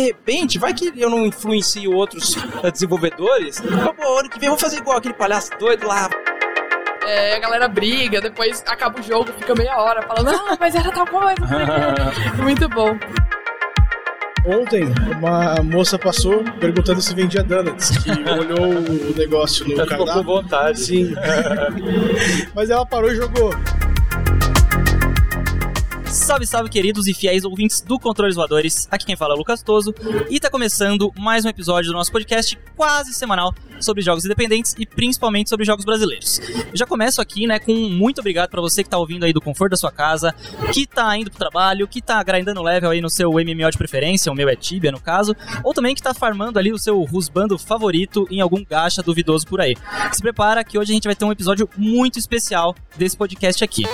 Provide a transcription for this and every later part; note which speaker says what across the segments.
Speaker 1: repente, vai que eu não influencio outros desenvolvedores. Pô, ano que vem eu vou fazer igual aquele palhaço doido lá.
Speaker 2: É, a galera briga, depois acaba o jogo, fica meia hora falando, ah, mas era tal coisa. Muito bom.
Speaker 3: Ontem, uma moça passou perguntando se vendia donuts, que olhou o negócio no
Speaker 1: Já ficou com vontade.
Speaker 3: Sim. Mas ela parou e jogou.
Speaker 4: Salve, salve, queridos e fiéis ouvintes do Controles Voadores. Aqui quem fala é o Lucas Toso. E tá começando mais um episódio do nosso podcast quase semanal sobre jogos independentes e principalmente sobre jogos brasileiros. Já começo aqui, né, com muito obrigado pra você que tá ouvindo aí do conforto da sua casa, que tá indo pro trabalho, que tá grindando level aí no seu MMO de preferência, o meu é Tibia no caso, ou também que tá farmando ali o seu rusbando favorito em algum gacha duvidoso por aí. Se prepara que hoje a gente vai ter um episódio muito especial desse podcast aqui.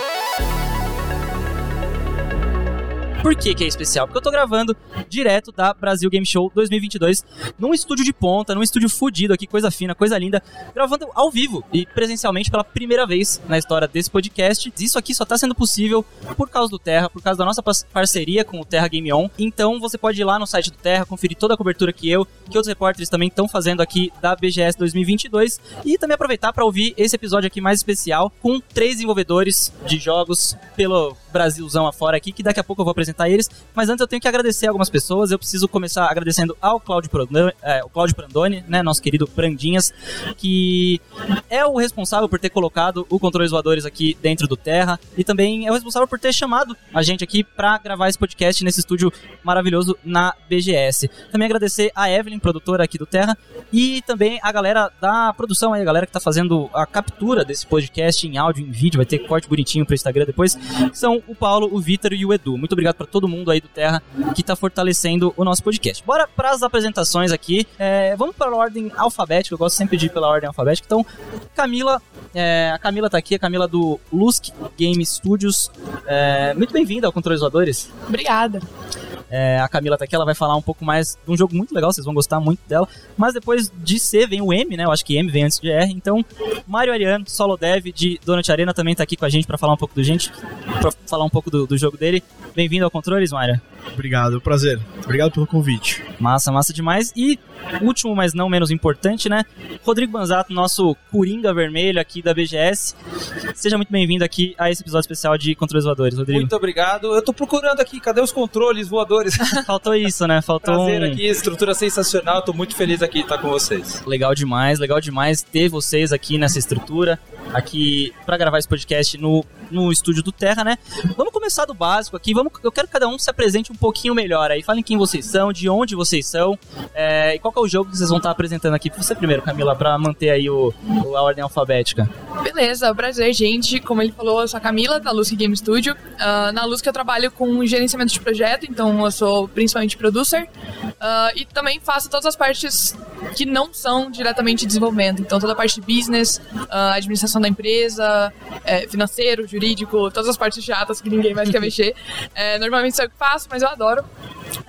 Speaker 4: Por que, que é especial? Porque eu tô gravando direto da Brasil Game Show 2022 num estúdio de ponta, num estúdio fudido aqui, coisa fina, coisa linda, gravando ao vivo e presencialmente pela primeira vez na história desse podcast. Isso aqui só tá sendo possível por causa do Terra, por causa da nossa parceria com o Terra Game On. Então você pode ir lá no site do Terra, conferir toda a cobertura que eu, que outros repórteres também estão fazendo aqui da BGS 2022 e também aproveitar para ouvir esse episódio aqui mais especial com três desenvolvedores de jogos pelo Brasilzão afora aqui, que daqui a pouco eu vou apresentar eles. Mas antes eu tenho que agradecer algumas pessoas. Eu preciso começar agradecendo ao Claudio Prandoni, é, o Claudio né, nosso querido Prandinhas, que é o responsável por ter colocado o Controles Voadores aqui dentro do Terra e também é o responsável por ter chamado a gente aqui pra gravar esse podcast nesse estúdio maravilhoso na BGS. Também agradecer a Evelyn, produtora aqui do Terra, e também a galera da produção aí, a galera que tá fazendo a captura desse podcast em áudio, em vídeo, vai ter corte bonitinho pro Instagram depois. São o Paulo, o Vitor e o Edu. Muito obrigado pra todo mundo aí do Terra que tá fortalecendo o nosso podcast. Bora pras apresentações aqui. É, vamos para a ordem alfabética, eu gosto sempre de ir pela ordem alfabética. Então, Camila, é, a Camila tá aqui, a Camila do Lusk Game Studios. É, muito bem-vinda ao Controles Voadores.
Speaker 2: Obrigada.
Speaker 4: É, a Camila tá aqui, ela vai falar um pouco mais de um jogo muito legal, vocês vão gostar muito dela. Mas depois de C vem o M, né? Eu acho que M vem antes de R. Então, Mário Ariano, solo dev de Donut Arena, também tá aqui com a gente pra falar um pouco do gente, pra falar um pouco do, do jogo dele. Bem-vindo ao Controles, Mário.
Speaker 3: Obrigado, prazer. Obrigado pelo convite.
Speaker 4: Massa, massa demais. E último, mas não menos importante, né? Rodrigo Banzato, nosso Coringa Vermelho aqui da BGS. Seja muito bem-vindo aqui a esse episódio especial de Controles Voadores, Rodrigo.
Speaker 1: Muito obrigado. Eu tô procurando aqui, cadê os controles voadores?
Speaker 4: Faltou isso, né? Faltou
Speaker 1: Prazer
Speaker 4: um...
Speaker 1: aqui, estrutura sensacional. Tô muito feliz aqui de estar com vocês.
Speaker 4: Legal demais, legal demais ter vocês aqui nessa estrutura, aqui pra gravar esse podcast no, no estúdio do Terra, né? Vamos começar do básico aqui, vamos, eu quero que cada um se apresente um pouquinho melhor aí. Falem quem vocês são, de onde vocês são, é, e qual que é o jogo que vocês vão estar apresentando aqui. Você primeiro, Camila, pra manter aí o, o- a ordem alfabética.
Speaker 2: Beleza, prazer, gente. Como ele falou, eu sou a Camila, da Lusk Game Studio. Ah, na Lusk eu trabalho com gerenciamento de projeto, então eu sou principalmente producer. Ah, e também faço todas as partes que não são diretamente desenvolvimento. Então toda a parte de business, ah, administração da empresa, eh, financeiro, jurídico, todas as partes chatas que ninguém mais quer mexer. Eh, normalmente sou eu que faço, mas eu adoro.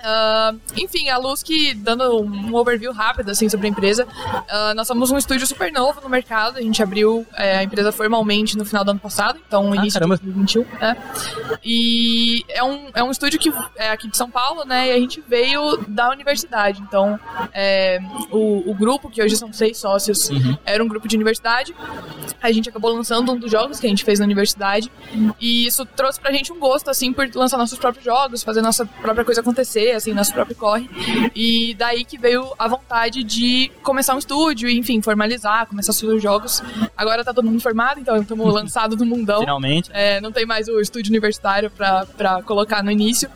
Speaker 2: Ah, enfim, a Luz que, dando um overview rápido assim, sobre a empresa, ah, nós somos um estúdio super novo no mercado. A gente abriu eh, a empresa formalmente no final do ano passado, então início
Speaker 4: caramba.
Speaker 2: de 2021. né? E é um, é um estúdio que é aqui de São Paulo, né? E a gente veio da universidade. Então, é, o, o grupo, que hoje são seis sócios, era um grupo de universidade. A gente acabou lançando um dos jogos que a gente fez na universidade. E isso trouxe pra gente um gosto, assim, por lançar nossos próprios jogos, fazer nossa própria coisa acontecer, assim, nosso próprio corre. E daí que veio a vontade de começar um estúdio, e, enfim, formalizar, começar a fazer os jogos. Agora tá todo mundo formado, então estamos lançados no mundão.
Speaker 4: Finalmente.
Speaker 2: É, não tem mais o estúdio universitário pra, pra colocar no início.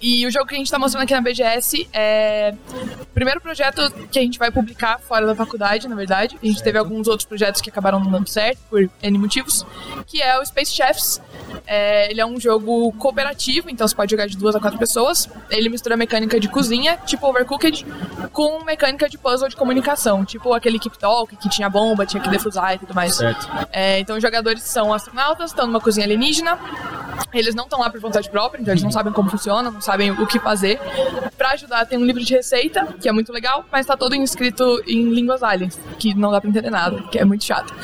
Speaker 2: E o jogo que a gente tá mostrando aqui na BGS é o primeiro projeto que a gente vai publicar fora da faculdade, na verdade. A gente teve alguns outros projetos que acabaram não dando certo, por N motivos, que é o Space Chefs. É, ele é um jogo cooperativo, então você pode jogar de duas a quatro pessoas. Ele mistura mecânica de cozinha, tipo Overcooked, com mecânica de puzzle de comunicação, tipo aquele Keep Talk, que tinha bomba, tinha que defusar e tudo mais.
Speaker 4: Certo.
Speaker 2: É, então os jogadores são astronautas, estão numa cozinha alienígena eles não estão lá por vontade própria, então eles não sabem como funciona, não sabem o que fazer. Pra ajudar, tem um livro de receita, que é muito legal, mas tá todo escrito em línguas aliens, que não dá pra entender nada, que é muito chato.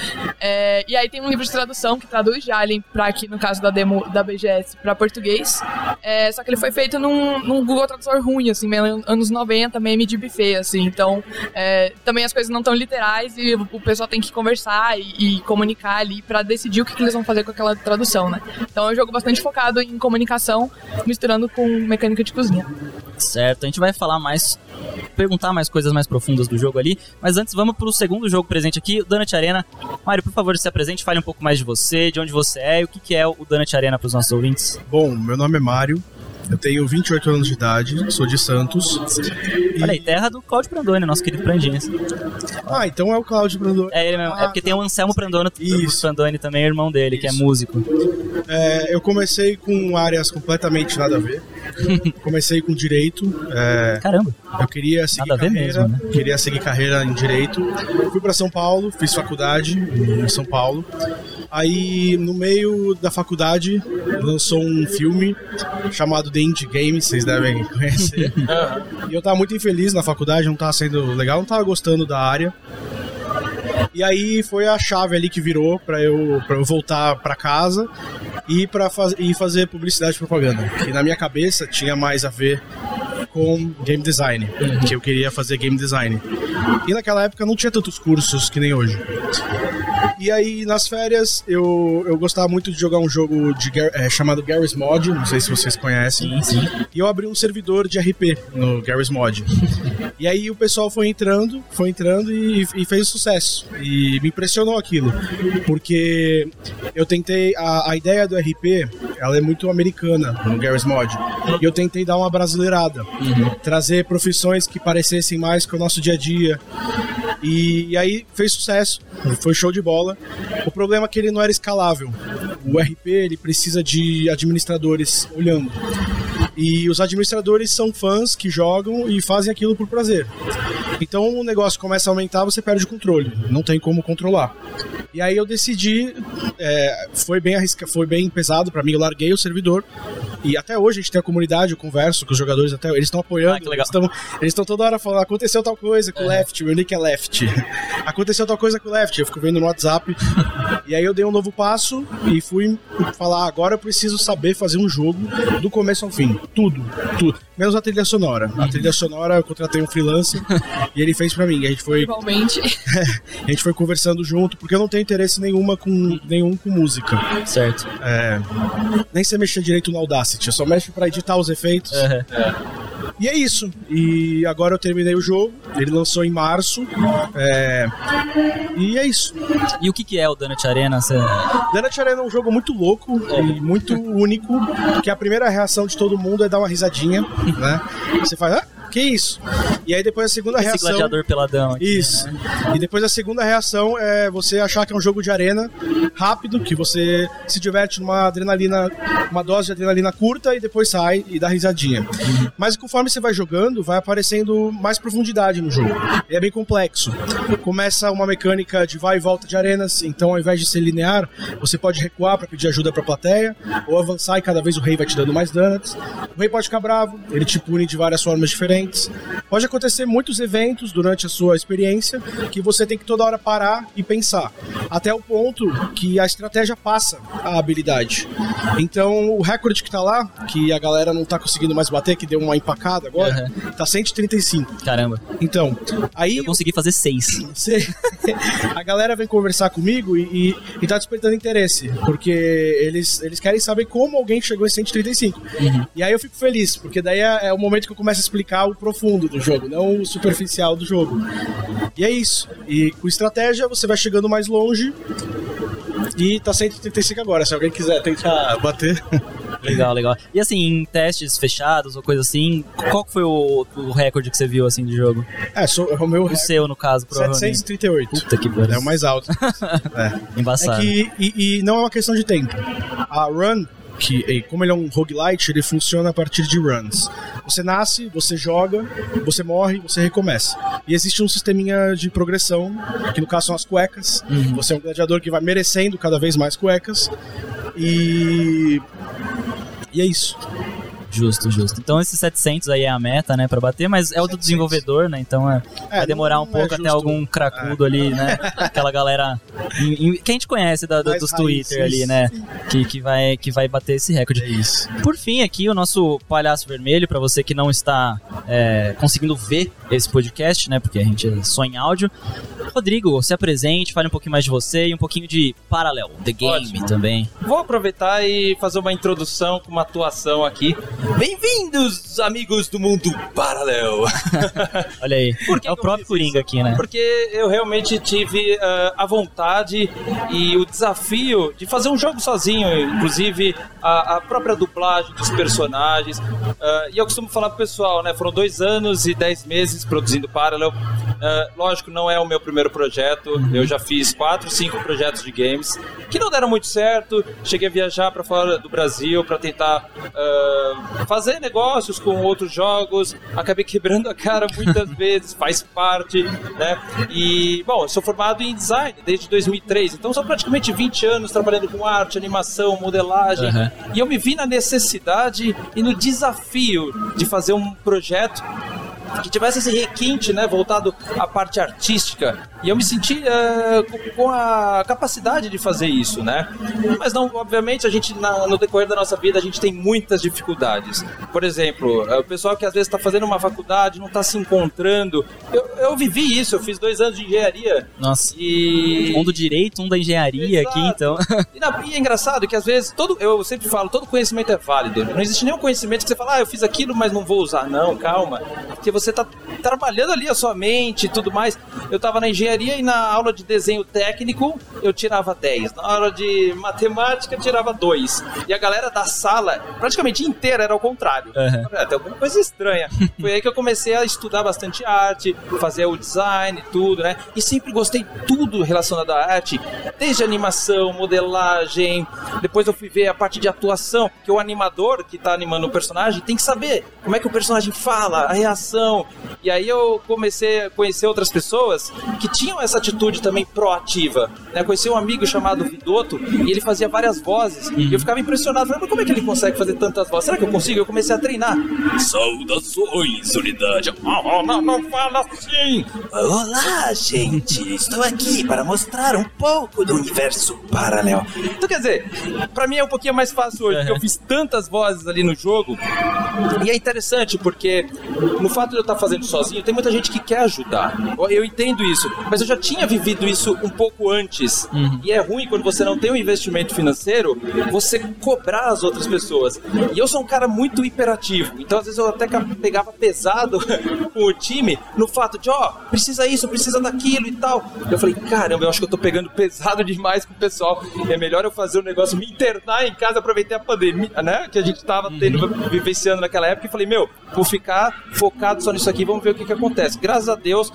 Speaker 2: É, e aí tem um livro de tradução que traduz de Alien pra aqui, no caso da demo da BGS, pra português. É, só que ele foi feito num, num Google Tradutor ruim, assim, meio anos 90, meme de buffet, assim. Então, é, também as coisas não estão literais e o pessoal tem que conversar e, e comunicar ali pra decidir o que, que eles vão fazer com aquela tradução, né? Então é um jogo bastante focado em comunicação, misturando com mecânica de cozinha.
Speaker 4: Certo, a gente vai falar mais, perguntar mais coisas mais profundas do jogo ali, mas antes vamos pro segundo jogo presente aqui, o Donut Arena. Mário, por favor, se apresente, fale um pouco mais de você, de onde você é e o que, que é o Donut Arena pros nossos ouvintes.
Speaker 3: Bom, meu nome é Mário, eu tenho 28 anos de idade, sou de Santos.
Speaker 4: Olha aí, terra do Claudio Prandoni, nosso querido Prandinhas.
Speaker 3: Ah, então é o Cláudio Brandão.
Speaker 4: É ele mesmo, é porque tem o Anselmo Prandoni,
Speaker 3: Isso.
Speaker 4: Prandoni também, irmão dele, que é músico.
Speaker 3: É, eu comecei com áreas completamente nada a ver. comecei com direito. é,
Speaker 4: Caramba,
Speaker 3: eu queria seguir
Speaker 4: Nada a ver
Speaker 3: carreira,
Speaker 4: mesmo, né?
Speaker 3: queria seguir carreira em direito. Fui para São Paulo, fiz faculdade em São Paulo. Aí, no meio da faculdade, lançou um filme chamado The Indie Game, vocês devem conhecer. e eu tava muito infeliz na faculdade, não tava sendo legal, não tava gostando da área. E aí foi a chave ali que virou pra eu, pra eu voltar pra casa e para faz, e fazer publicidade e propaganda. Que na minha cabeça tinha mais a ver com game design, que eu queria fazer game design. E naquela época não tinha tantos cursos que nem hoje. E aí, nas férias, eu, eu gostava muito de jogar um jogo de, é, chamado Garry's Mod, não sei se vocês conhecem.
Speaker 4: sim, sim.
Speaker 3: E eu abri um servidor de RP no Garry's Mod. e aí o pessoal foi entrando, foi entrando e, e fez sucesso. E me impressionou aquilo. Porque eu tentei. A, a ideia do RP, ela é muito americana no Garry's Mod. E eu tentei dar uma brasileirada. Trazer profissões que parecessem mais com o nosso dia a dia. E, e aí fez sucesso, foi show de bola. O problema é que ele não era escalável. O RP ele precisa de administradores olhando. E os administradores são fãs que jogam e fazem aquilo por prazer. Então o negócio começa a aumentar, você perde o controle, não tem como controlar. E aí eu decidi, é, foi bem arrisca, foi bem pesado pra mim, eu larguei o servidor. E até hoje a gente tem a comunidade, eu converso com os jogadores até, eles estão apoiando,
Speaker 4: Ah,
Speaker 3: eles estão eles toda hora falando, aconteceu tal coisa com o Left, meu nick é Left. aconteceu tal coisa com o Left, eu fico vendo no WhatsApp. e aí eu dei um novo passo e fui falar, agora eu preciso saber fazer um jogo do começo ao fim, tudo, tudo, menos a trilha sonora. A trilha sonora eu contratei um freelancer e ele fez pra mim. A gente foi
Speaker 2: Igualmente.
Speaker 3: a gente foi conversando junto, porque eu não tenho interesse nenhuma com, nenhum com música.
Speaker 4: Certo.
Speaker 3: É, nem sei mexer direito no Audacity, eu só mexo pra editar os efeitos.
Speaker 4: Aham.
Speaker 3: E é isso. E agora eu terminei o jogo, ele lançou em março. é, e é isso.
Speaker 4: E o que, que é o Donut Arena? Você...
Speaker 3: Donut Arena é um jogo muito louco e muito único, que a primeira reação de todo mundo é dar uma risadinha, né? Você faz, ah, que isso? E aí depois a segunda
Speaker 4: Esse
Speaker 3: reação...
Speaker 4: gladiador peladão aqui.
Speaker 3: Isso. E depois a segunda reação é você achar que é um jogo de arena rápido, que você se diverte numa adrenalina, uma dose de adrenalina curta e depois sai e dá risadinha. Mas conforme você vai jogando, vai aparecendo mais profundidade no jogo. E é bem complexo. Começa uma mecânica de vai e volta de arenas, então ao invés de ser linear, você pode recuar para pedir ajuda pra plateia, ou avançar e cada vez o rei vai te dando mais donuts. O rei pode ficar bravo, ele te pune de várias formas diferentes. Pode acontecer muitos eventos durante a sua experiência que você tem que toda hora parar e pensar, até o ponto que a estratégia passa a habilidade. Então, o recorde que tá lá, que a galera não tá conseguindo mais bater, que deu uma empacada agora, tá 135.
Speaker 4: Caramba.
Speaker 3: Então, aí
Speaker 4: Eu consegui fazer seis.
Speaker 3: você- a galera vem conversar comigo e, e, e tá despertando interesse, porque eles, eles querem saber como alguém chegou em 135. E aí eu fico feliz, porque daí é, é o momento que eu começo a explicar o profundo do jogo, não o superficial do jogo. E é isso. E com estratégia você vai chegando mais longe. E tá 135 agora, se alguém quiser tentar bater.
Speaker 4: Legal, legal. E assim, em testes fechados ou coisa assim, qual foi o, o recorde que você viu assim de jogo?
Speaker 3: É, sou, é o meu
Speaker 4: O seu, no caso, provavelmente.
Speaker 3: 738.
Speaker 4: Puta que pariu.
Speaker 3: É o mais alto. É.
Speaker 4: Embaçado.
Speaker 3: É que, e, e não é uma questão de tempo. A run, que como ele é um roguelite, ele funciona a partir de runs. Você nasce, você joga, você morre, você recomeça. E existe um sisteminha de progressão, que no caso são as cuecas. Você é um gladiador que vai merecendo cada vez mais cuecas. E e é isso.
Speaker 4: Justo, justo. Então esses 700 aí é a meta, né, pra bater, mas é o do
Speaker 3: 700.
Speaker 4: desenvolvedor, né? Então é, vai demorar um
Speaker 3: é
Speaker 4: pouco até
Speaker 3: justo.
Speaker 4: algum cracudo ali, né? Aquela galera em- em- que a gente conhece da, dos
Speaker 3: raiz,
Speaker 4: Twitter ali, né? Que, que, vai, que vai bater esse recorde.
Speaker 3: É isso.
Speaker 4: Por fim, aqui o nosso palhaço vermelho, pra você que não está é, conseguindo ver esse podcast, né? Porque a gente é só em áudio. Rodrigo, se apresente, fale um pouquinho mais de você e um pouquinho de Parallel, The Game
Speaker 1: Ótimo.
Speaker 4: também.
Speaker 1: Vou aproveitar e fazer uma introdução com uma atuação aqui. Bem-vindos, amigos do mundo paralelo.
Speaker 4: Olha aí. É o próprio Coringa aqui, né?
Speaker 1: Porque eu realmente tive ah, a vontade e o desafio de fazer um jogo sozinho, inclusive a, a própria dublagem dos personagens. Ah, e eu costumo falar pro pessoal, né? Foram dois anos e dez meses produzindo Parallel. Ah, lógico, não é o meu primeiro projeto. Eu já fiz quatro, cinco projetos de games que não deram muito certo. Cheguei a viajar para fora do Brasil para tentar fazer negócios com outros jogos. Acabei quebrando a cara muitas vezes, faz parte, né? E, bom, eu sou formado em design desde 2003, então são praticamente 20 anos trabalhando com arte, animação, modelagem.
Speaker 4: Aham.
Speaker 1: E eu me vi na necessidade e no desafio de fazer um projeto que tivesse esse requinte, né, voltado à parte artística. E eu me senti eh, com- a capacidade de fazer isso, né? Mas não, obviamente, a gente na- no decorrer da nossa vida a gente tem muitas dificuldades. Por exemplo, eh, o pessoal que às vezes está fazendo uma faculdade, não está se encontrando. Eu, eu vivi isso. Eu fiz dois anos de engenharia
Speaker 4: Nossa.
Speaker 1: e
Speaker 4: Um do direito, um da engenharia aqui,
Speaker 1: Exato.
Speaker 4: então.
Speaker 1: e, na- e é engraçado que às vezes, todo, eu sempre falo, todo conhecimento é válido. Não existe nenhum conhecimento que você fala, ah, eu fiz aquilo, mas não vou usar. Não, calma. Porque você tá trabalhando ali a sua mente e tudo mais. Eu tava na engenharia e na aula de desenho técnico eu tirava 10. Na aula de matemática eu tirava 2. E a galera da sala, praticamente inteira, era ao contrário.
Speaker 4: Uhum.
Speaker 1: É, tem alguma coisa estranha. Foi aí que eu comecei a estudar bastante arte, fazer o design e tudo, né? E sempre gostei tudo relacionado à arte, desde animação, modelagem. Depois eu fui ver a parte de atuação, porque o animador que tá animando o personagem tem que saber como é que o personagem fala, a reação. E aí eu comecei a conhecer outras pessoas que tinham essa atitude também proativa. Né? Conheci um amigo chamado Vidoto e ele fazia várias vozes. E eu ficava impressionado, falei, mas como é que ele consegue fazer tantas vozes? Será que eu consigo? Eu comecei a treinar. Saudações, unidade. Oh, não, não fala assim. Olá, gente. Estou aqui para mostrar um pouco do universo paralelo. Então, quer dizer, pra mim é um pouquinho mais fácil hoje, porque eu fiz tantas vozes ali no jogo. E é interessante porque no fato eu estar fazendo sozinho, tem muita gente que quer ajudar. Eu- entendo isso, mas eu já tinha vivido isso um pouco antes. E é ruim quando você não tem um investimento financeiro, você cobrar as outras pessoas. E eu sou um cara muito hiperativo, então às vezes eu até pegava pesado com o time no fato de, ó, precisa isso, precisa daquilo e tal. Eu falei, caramba, eu acho que eu tô pegando pesado demais com o pessoal. É melhor eu fazer o negócio, me internar em casa, aproveitar a pandemia, né? Que a gente tava tendo, vivenciando naquela época. E falei, meu, vou ficar focado só nisso aqui, vamos ver o que que acontece. Graças a Deus,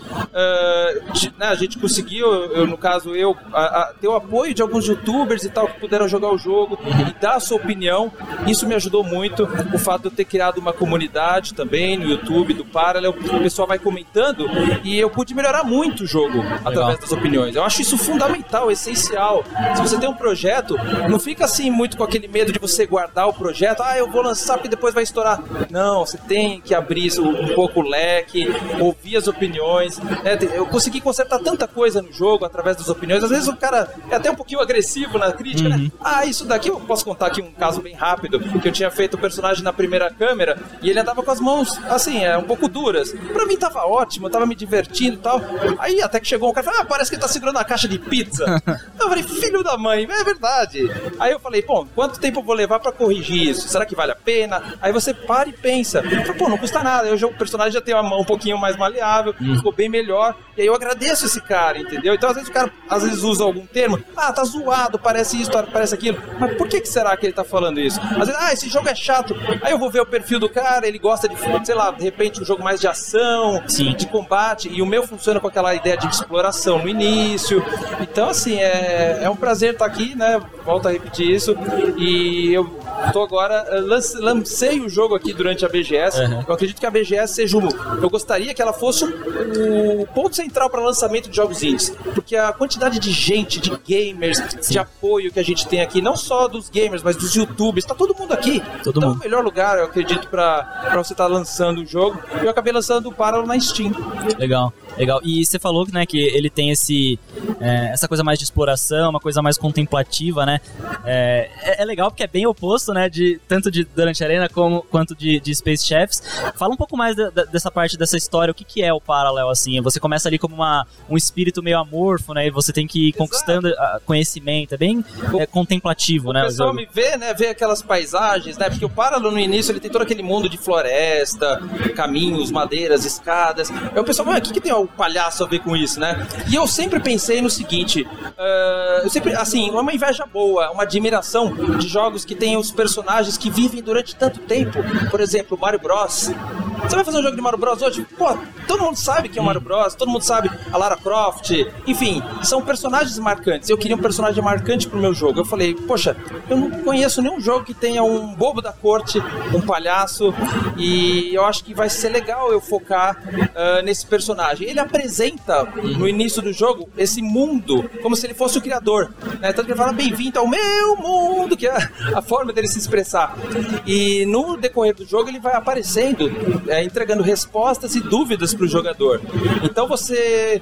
Speaker 1: de- né, a gente conseguiu, eu, no caso eu, a- a- ter o apoio de alguns youtubers e tal que puderam jogar o jogo e dar a sua opinião. Isso me ajudou muito. O fato de eu ter criado uma comunidade também no YouTube do Parallel, o pessoal vai comentando e eu pude melhorar muito o jogo através das opiniões. Eu acho isso fundamental, essencial. Se você tem um projeto, não fica assim muito com aquele medo de você guardar o projeto. Ah, eu vou lançar porque depois vai estourar. Não, você tem que abrir um pouco o leque, ouvir as opiniões. É, tem- eu consegui consertar tanta coisa no jogo através das opiniões. Às vezes o cara é até um pouquinho agressivo na crítica, né? Ah, isso daqui eu posso contar aqui um caso bem rápido. Que eu tinha feito o personagem na primeira câmera e ele andava com as mãos assim, é, um pouco duras. Pra mim tava ótimo, eu tava me divertindo e tal. Aí até que chegou um cara e falou: Ah, parece que ele tá segurando a caixa de pizza. eu falei, filho da mãe, é verdade. Aí eu falei, bom, quanto tempo eu vou levar pra corrigir isso? Será que vale a pena? Aí você para e pensa. Eu falei, Pô, não custa nada. O jogo- o personagem já tem uma mão um pouquinho mais maleável, ficou bem melhor. E aí eu agradeço esse cara, entendeu? Então às vezes o cara às vezes usa algum termo, ah, tá zoado, parece isso, parece aquilo. Mas por que, que será que ele tá falando isso? Às vezes, ah, esse jogo é chato. Aí eu vou ver o perfil do cara, ele gosta de, sei lá, de repente um jogo mais de ação,
Speaker 4: Sim.
Speaker 1: de combate, e o meu funciona com aquela ideia de exploração no início. Então, assim, é, é um prazer estar aqui, né? Volto a repetir isso. E eu Tô agora, eh, lance- lancei o jogo aqui durante a BGS.
Speaker 4: Uhum.
Speaker 1: Eu acredito que a BGS seja um. Eu gostaria que ela fosse um- o ponto central para lançamento de jogos indies. Porque a quantidade de gente, de gamers, de apoio que a gente tem aqui, não só dos gamers, mas dos youtubers, tá todo mundo aqui.
Speaker 4: Todo
Speaker 1: então
Speaker 4: mundo.
Speaker 1: o melhor lugar, eu acredito, pra você estar lançando o jogo. Eu acabei lançando o Parallel na Steam.
Speaker 4: Legal, legal. E você falou né, que ele tem esse, é, essa coisa mais de exploração, uma coisa mais contemplativa, né? É, é- é legal porque é bem oposto, né? De, tanto de Durante Arena como, quanto de, de Space Chefs. Fala um pouco mais da- da- dessa parte dessa história, o que, que é o Parallel, assim? Você começa ali como uma, um espírito meio amorfo, né? E você tem que ir conquistando ah, conhecimento. É bem é, contemplativo, né?
Speaker 1: O
Speaker 4: o
Speaker 1: pessoal me vê, né? Vê aquelas paisagens, né? Porque o Parallel no início ele tem todo aquele mundo de floresta, caminhos, madeiras, escadas. Aí o pessoal, o que, que tem o palhaço a ver com isso, né? E eu sempre pensei no seguinte: ah, eu sempre, assim, uma inveja boa, uma admiração de jogos que têm os personagens que vivem durante tanto tempo. Por exemplo, Mario Bros. Você vai fazer um jogo de Mario Bros hoje? Pô, todo mundo sabe que é o Mario Bros, todo mundo sabe a Lara Croft, enfim, são personagens marcantes. Eu queria um personagem marcante pro meu jogo. Eu falei, poxa, eu não conheço nenhum jogo que tenha um bobo da corte, um palhaço, e eu acho que vai ser legal eu focar ah, nesse personagem. Ele apresenta no início do jogo esse mundo como se ele fosse o criador, né? Tanto que ele fala bem-vindo ao meu mundo, que é a forma dele se expressar. E no decorrer do jogo ele vai aparecendo, é, entregando respostas e dúvidas pro jogador. Então você,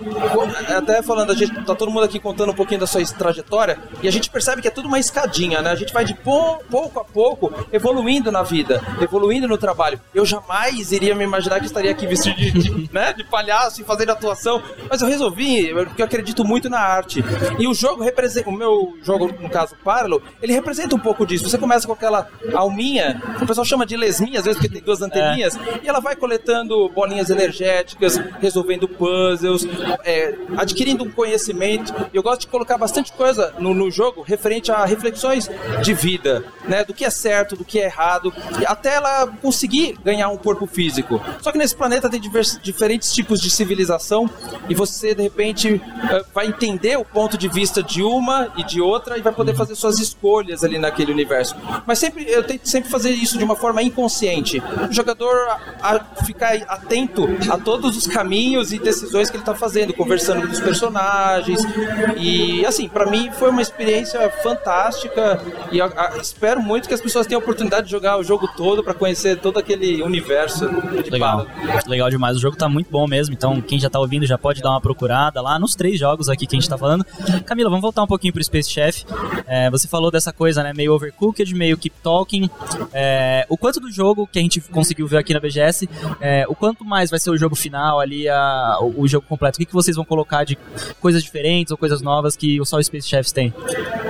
Speaker 1: até falando, a gente tá todo mundo aqui contando um pouquinho da sua trajetória e a gente percebe que é tudo uma escadinha, né? A gente vai de pou- pouco a pouco evoluindo na vida, evoluindo no trabalho. Eu jamais iria me imaginar que estaria aqui vestido de, de, né, de palhaço e fazendo atuação, mas eu resolvi, porque eu acredito muito na arte. E o jogo representa, o meu jogo, no caso, Parallel, ele representa um pouco disso. Você começa com aquela alminha, o pessoal chama de lesminha, às vezes porque tem duas anteninhas, e ela vai coletando bolinhas energéticas, resolvendo puzzles, é, adquirindo um conhecimento. Eu gosto de colocar bastante coisa no, no jogo referente a reflexões de vida, né? Do que é certo, do que é errado, até ela conseguir ganhar um corpo físico. Só que nesse planeta tem divers- diferentes tipos de civilização e você, de repente, eh, vai entender o ponto de vista de uma e de outra e vai poder fazer suas escolhas ali naquele universo. Mas sempre eu tento sempre fazer isso de uma forma inconsciente. O jogador a, ficar atento a todos os caminhos e decisões que ele está fazendo, conversando com os personagens. E assim, para mim foi uma experiência fantástica e espero muito que as pessoas tenham a oportunidade de jogar o jogo todo para conhecer todo aquele universo de
Speaker 4: Legal. Legal demais. O jogo tá muito bom mesmo. Então, quem já tá ouvindo já pode dar uma procurada lá nos três jogos aqui que a gente tá falando. Camila, vamos voltar um pouquinho pro Space Chef. É, você falou dessa coisa, né? Meio overcooked, meio keep talking. É, o quanto do jogo que a gente conseguiu ver aqui na BGS, é, o quanto mais vai ser o jogo final ali, a- o, o jogo completo? O que, que vocês vão colocar de coisas diferentes ou coisas novas que só o Space Chefs tem?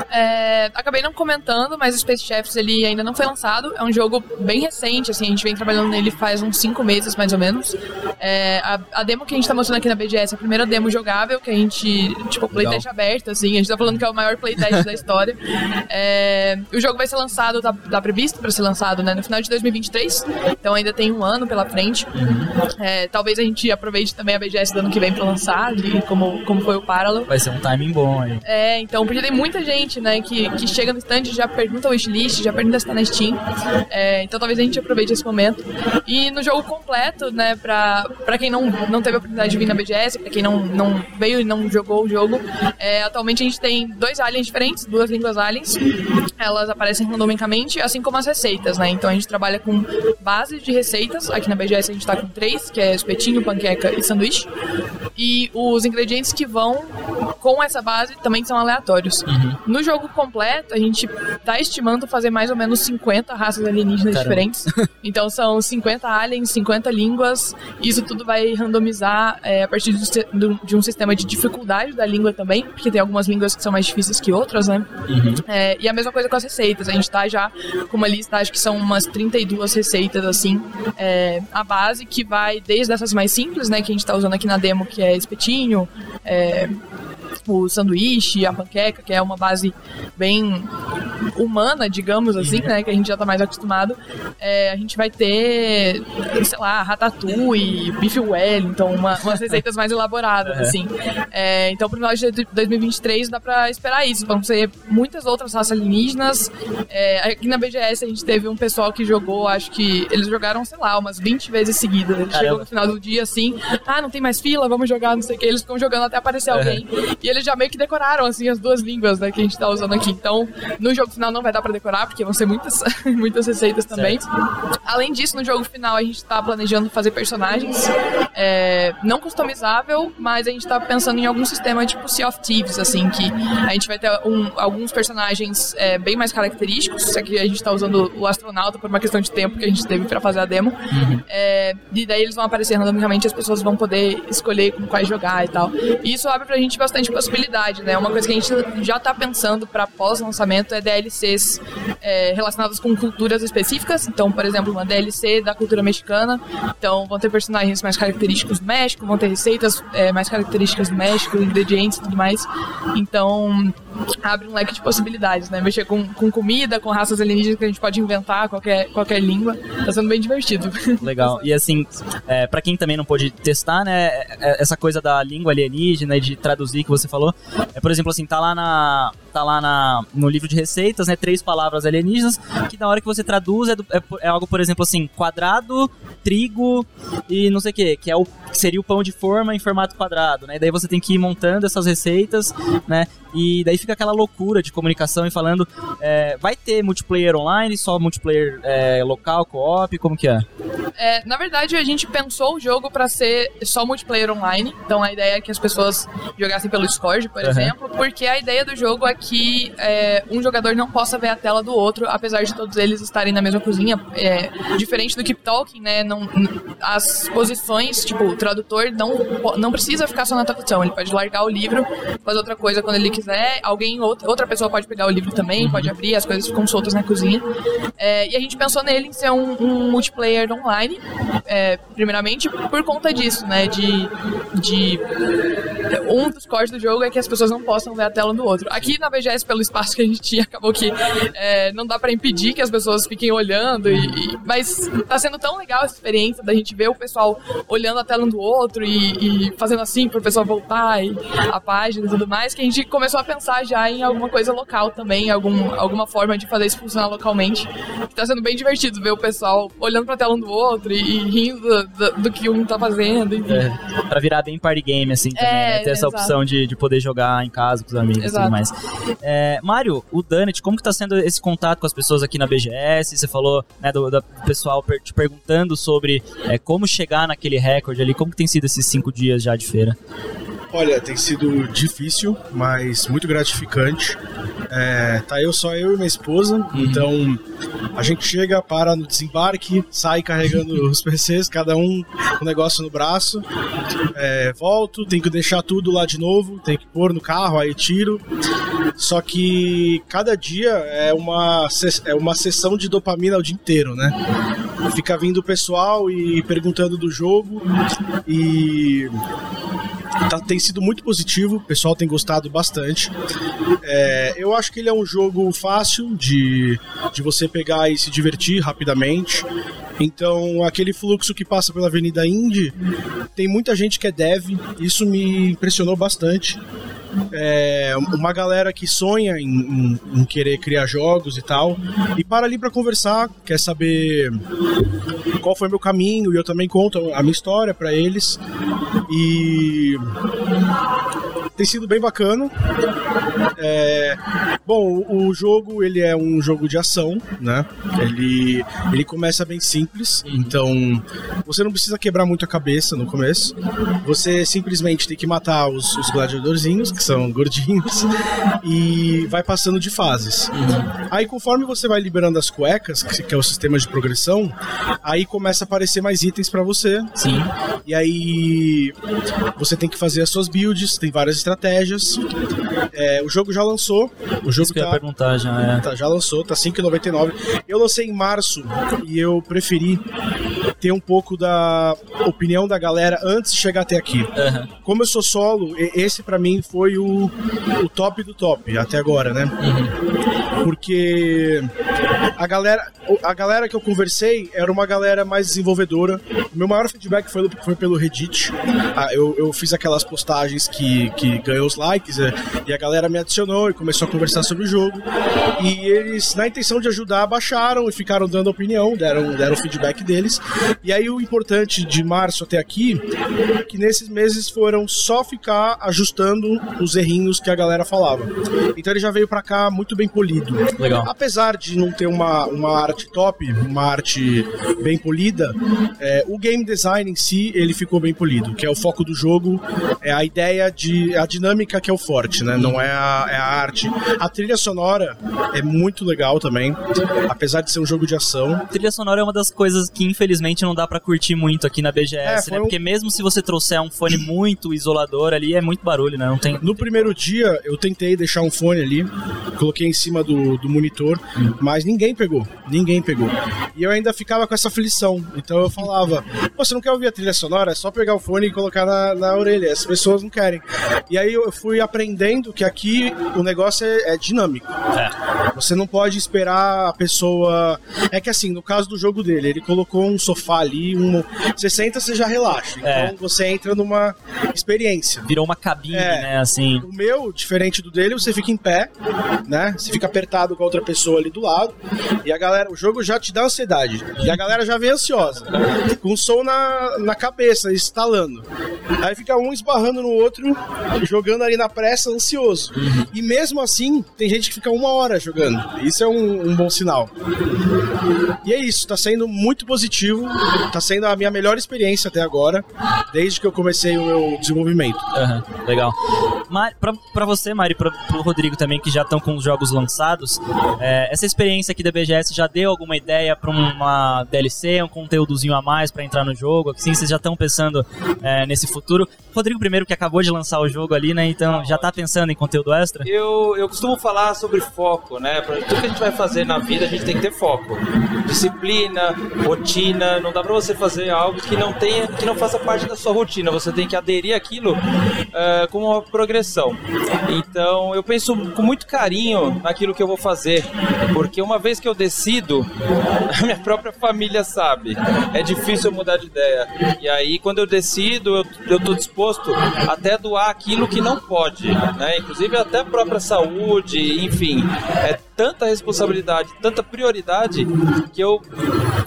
Speaker 2: É, acabei não comentando, mas o Space Chefs ele ainda não foi lançado. É um jogo bem recente, assim, a gente vem trabalhando nele faz uns 5 meses mais ou menos. É, a, a demo que a gente tá mostrando aqui na BGS é a primeira demo jogável que a gente, tipo, playtest aberto, assim, a gente tá falando que é o maior playtest da história. É, o jogo vai ser lançado, tá, tá previsto para ser lançado né, no final de 2023, então ainda tem um ano pela frente. É, talvez a gente aproveite também a BGS do ano que vem para lançar, de como, como foi o Parallel.
Speaker 4: Vai ser um timing bom aí.
Speaker 2: É, então, porque tem muita gente, né, que, que chega no stand e já pergunta o wishlist, já pergunta se tá na Steam. É, então talvez a gente aproveite esse momento. E no jogo completo, né, pra, pra quem não, não teve a oportunidade de vir na BGS, pra quem não, não veio e não jogou o jogo, é, atualmente a gente tem dois aliens diferentes, duas línguas aliens. Elas aparecem randomicamente, assim como as receitas, né? Então a gente trabalha com base de receitas. Aqui na BGS a gente tá com três, que é espetinho, panqueca e sanduíche. E os ingredientes que vão com essa base também são aleatórios. No jogo completo, a gente tá estimando fazer mais ou menos 50 raças alienígenas
Speaker 4: Caramba.
Speaker 2: diferentes. Então são 50 aliens, 50 línguas. Isso tudo vai randomizar é, a partir do- de um sistema de dificuldade da língua também, porque tem algumas línguas que são mais difíceis que outras, né? É, e a mesma coisa com as receitas. A gente tá já com uma lista, acho que são umas 32 receitas, assim, é, a base que vai desde essas mais simples, né, que a gente tá usando aqui na demo, que é espetinho, é, o sanduíche, a panqueca, que é uma base bem humana, digamos assim, né? Que a gente já tá mais acostumado. É, a gente vai ter, sei lá, ratatouille, bife Wellington, uma, umas receitas mais elaboradas, assim. É, então, pro final de 2023 dá pra esperar isso. Vão ser muitas outras raças alienígenas. É, aqui na BGS a gente teve um pessoal que jogou, acho que eles jogaram, sei lá, umas 20 vezes seguidas. Ele chegou no final do dia assim, ah, não tem mais fila, vamos jogar, não sei o que. Eles ficam jogando até aparecer alguém. E eles já meio que decoraram, assim, as duas línguas né, que a gente tá usando aqui. Então, no jogo final não vai dar pra decorar, porque vão ser muitas, muitas receitas também. Além disso, no jogo final a gente tá planejando fazer personagens é, não customizável, mas a gente tá pensando em algum sistema tipo Sea of Thieves, assim, que a gente vai ter um- alguns personagens é, bem mais característicos, só que a gente tá usando o astronauta por uma questão de tempo que a gente teve pra fazer a demo. É, e daí eles vão aparecer randomicamente, as pessoas vão poder escolher com quais jogar e tal. E isso abre pra gente bastante possibilidade, né? Uma coisa que a gente já tá pensando pra pós-lançamento é DLCs é, relacionadas com culturas específicas. Então, por exemplo, uma DLC da cultura mexicana. Então, vão ter personagens mais característicos do México, vão ter receitas é, mais características do México, ingredientes e tudo mais. Então, abre um leque de possibilidades, né? Mexer com, com comida, com raças alienígenas que a gente pode inventar qualquer, qualquer língua. Tá sendo bem divertido.
Speaker 4: Legal. E assim, é, para quem também não pôde testar, né, é- essa coisa da língua alienígena e de traduzir que você falou, é por exemplo assim, tá lá na tá lá na, no livro de receitas, né, três palavras alienígenas, que na hora que você traduz é, do- é é algo, por exemplo assim, quadrado, trigo e não sei o que, que é o que seria o pão de forma em formato quadrado, né? E daí você tem que ir montando essas receitas, né? E daí fica aquela loucura de comunicação e falando, é, vai ter multiplayer online, só multiplayer é, local, co-op, como que é?
Speaker 2: É, na verdade, a gente pensou o jogo pra ser só multiplayer online. Então a ideia é que as pessoas jogassem pelo Discord, por
Speaker 4: Aham.
Speaker 2: exemplo, porque a ideia do jogo é que é, um jogador não possa ver a tela do outro, apesar de todos eles estarem na mesma cozinha. É, diferente do Keep Talking, né? Não, as posições, tipo, o tradutor não, não precisa ficar só na tradução. Ele pode largar o livro, fazer outra coisa quando ele quiser. Alguém, outra, pessoa pode pegar o livro também, pode abrir, as coisas ficam soltas na cozinha. É, e a gente pensou nele em ser um, um multiplayer online, é, primeiramente por conta disso, né? De, de. Um dos cores do jogo é que as pessoas não possam ver a tela do outro. Aqui na BGS, pelo espaço que a gente tinha, acabou que é, não dá pra impedir que as pessoas fiquem olhando, e, e- mas tá sendo tão legal essa experiência da gente ver o pessoal olhando a tela um do outro e, e fazendo assim pro pessoal voltar e a página e tudo mais, que a gente começou a pensar já em alguma coisa local também, algum, alguma forma de fazer isso funcionar localmente. Tá sendo bem divertido ver o pessoal olhando pra tela um do outro e, e rindo do, do- do que um tá fazendo. enfim.
Speaker 4: É, pra virar bem party game, assim, também,
Speaker 2: É,
Speaker 4: né? Ter essa
Speaker 2: exato.
Speaker 4: opção de, de poder jogar em casa com os amigos e tudo mais. É, Mário, o Danet, como que tá sendo esse contato com as pessoas aqui na BGS? Você falou, né, do, do pessoal per- te perguntando sobre é, como chegar naquele recorde ali. Como que tem sido esses cinco dias já de feira?
Speaker 3: Olha, tem sido difícil, mas muito gratificante. É, tá eu só eu e minha esposa, então a gente chega, para no desembarque, sai carregando os PCs, cada um um negócio no braço. É, volto, tenho que deixar tudo lá de novo, tenho que pôr no carro, aí tiro. Só que cada dia é uma, é uma sessão de dopamina o dia inteiro, né? Fica vindo o pessoal e perguntando do jogo e tá- tem sido muito positivo, o pessoal tem gostado bastante. É, eu acho que ele é um jogo fácil de, de você pegar e se divertir rapidamente. Então, aquele fluxo que passa pela Avenida Indy, tem muita gente que é dev, isso me impressionou bastante. É, uma galera que sonha em, em- em querer criar jogos e tal, e para ali para conversar, quer saber qual foi meu caminho, e eu também conto a minha história para eles. E tem sido bem bacana. É, bom, o, jogo ele é um jogo de ação, né? Ele, ele começa bem simples, então você não precisa quebrar muito a cabeça no começo. Você simplesmente tem que matar os, os gladiadorzinhos, que são gordinhos, e vai passando de fases. Aí conforme você vai liberando as cuecas, que é o sistema de progressão, aí começa a aparecer mais itens pra você.
Speaker 4: Sim.
Speaker 3: E aí você tem que fazer as suas builds, tem várias estratégias. É, o jogo já lançou. O jogo
Speaker 4: Isso que eu ia
Speaker 3: tá,
Speaker 4: perguntar já. É.
Speaker 3: tá- já lançou, tá 5,99. Eu lancei em março e eu preferi ter um pouco da opinião da galera antes de chegar até aqui.
Speaker 4: Aham.
Speaker 3: Como eu sou solo, esse pra mim foi o, o top do top até agora, né? Porque a galera, a galera que eu conversei era uma galera mais desenvolvedora. O meu maior feedback foi, foi pelo Reddit. Ah, eu, eu fiz aquelas postagens que, que ganhou os likes eh, e a galera me adicionou e começou a conversar sobre o jogo. E eles, na intenção de ajudar, baixaram e ficaram dando opinião, deram, deram feedback deles. E aí o importante de março até aqui, que nesses meses foram só ficar ajustando os errinhos que a galera falava. Então ele já veio pra cá muito bem polido.
Speaker 4: Legal.
Speaker 3: Apesar de não ter uma, uma arte top, uma arte bem polida, é, o game design em si ele ficou bem polido, que é o foco do jogo, é a ideia de a dinâmica que é o forte, né? Não é a, é a arte. A trilha sonora é muito legal também, apesar de ser um jogo de ação.
Speaker 4: Trilha sonora é uma das coisas que infelizmente não dá pra curtir muito aqui na BGS,
Speaker 3: É,
Speaker 4: né?
Speaker 3: um-
Speaker 4: Porque mesmo se você trouxer um fone muito isolador ali, é muito barulho, né? Não tem.
Speaker 3: No primeiro dia, eu tentei deixar um fone ali, coloquei em cima do, do monitor, mas ninguém pegou. Ninguém pegou. E eu ainda ficava com essa aflição. Então eu falava: você não quer ouvir a trilha sonora? É só pegar o fone e colocar na, na orelha. As pessoas não querem. E aí eu fui aprendendo que aqui o negócio é, é dinâmico.
Speaker 4: É.
Speaker 3: Você não pode esperar a pessoa. É que assim, no caso do jogo dele, ele colocou um sofá ali, um... você senta, você já relaxa. Então
Speaker 4: É.
Speaker 3: você entra numa experiência.
Speaker 4: Virou uma cabine,
Speaker 3: É.
Speaker 4: né? Assim.
Speaker 3: O meu, diferente do dele, você fica em pé, né? Você fica apertado com a outra pessoa ali do lado. E a galera, o jogo já te dá ansiedade. E a galera já vem ansiosa. Com o som na, na cabeça, instalando. Aí fica um esbarrando no outro, jogando ali na pressa, ansioso. E mesmo assim, tem gente que fica uma hora jogando. Isso é um, um bom sinal. E é isso, tá sendo muito positivo. Tá sendo a minha melhor experiência até agora, desde que eu comecei o meu desenvolvimento.
Speaker 4: Aham, legal. Mari, pra, pra você, Mari, pra, pro Rodrigo também, que já estão com os jogos lançados, é, essa experiência aqui da BGS já deu alguma ideia pra uma DLC, um conteúdozinho a mais pra entrar no jogo? Assim, vocês já estão pensando é, nesse futuro? Rodrigo, primeiro, que acabou de lançar o jogo ali, né? Então já tá pensando em conteúdo extra?
Speaker 1: Eu, eu costumo falar sobre foco, né? Pra tudo que a gente vai fazer na vida, a gente tem que ter foco. Disciplina, rotina. Não dá pra você fazer algo que não tenha, que não faça parte da sua rotina. Você tem que aderir aquilo eh, com uma progressão. Então, eu penso com muito carinho naquilo que eu vou fazer, porque uma vez que eu decido, a minha própria família sabe. É difícil eu mudar de ideia. E aí, quando eu decido, eu, eu tô disposto até doar aquilo que não pode, né? Inclusive até a própria saúde, enfim. É tanta responsabilidade, tanta prioridade que eu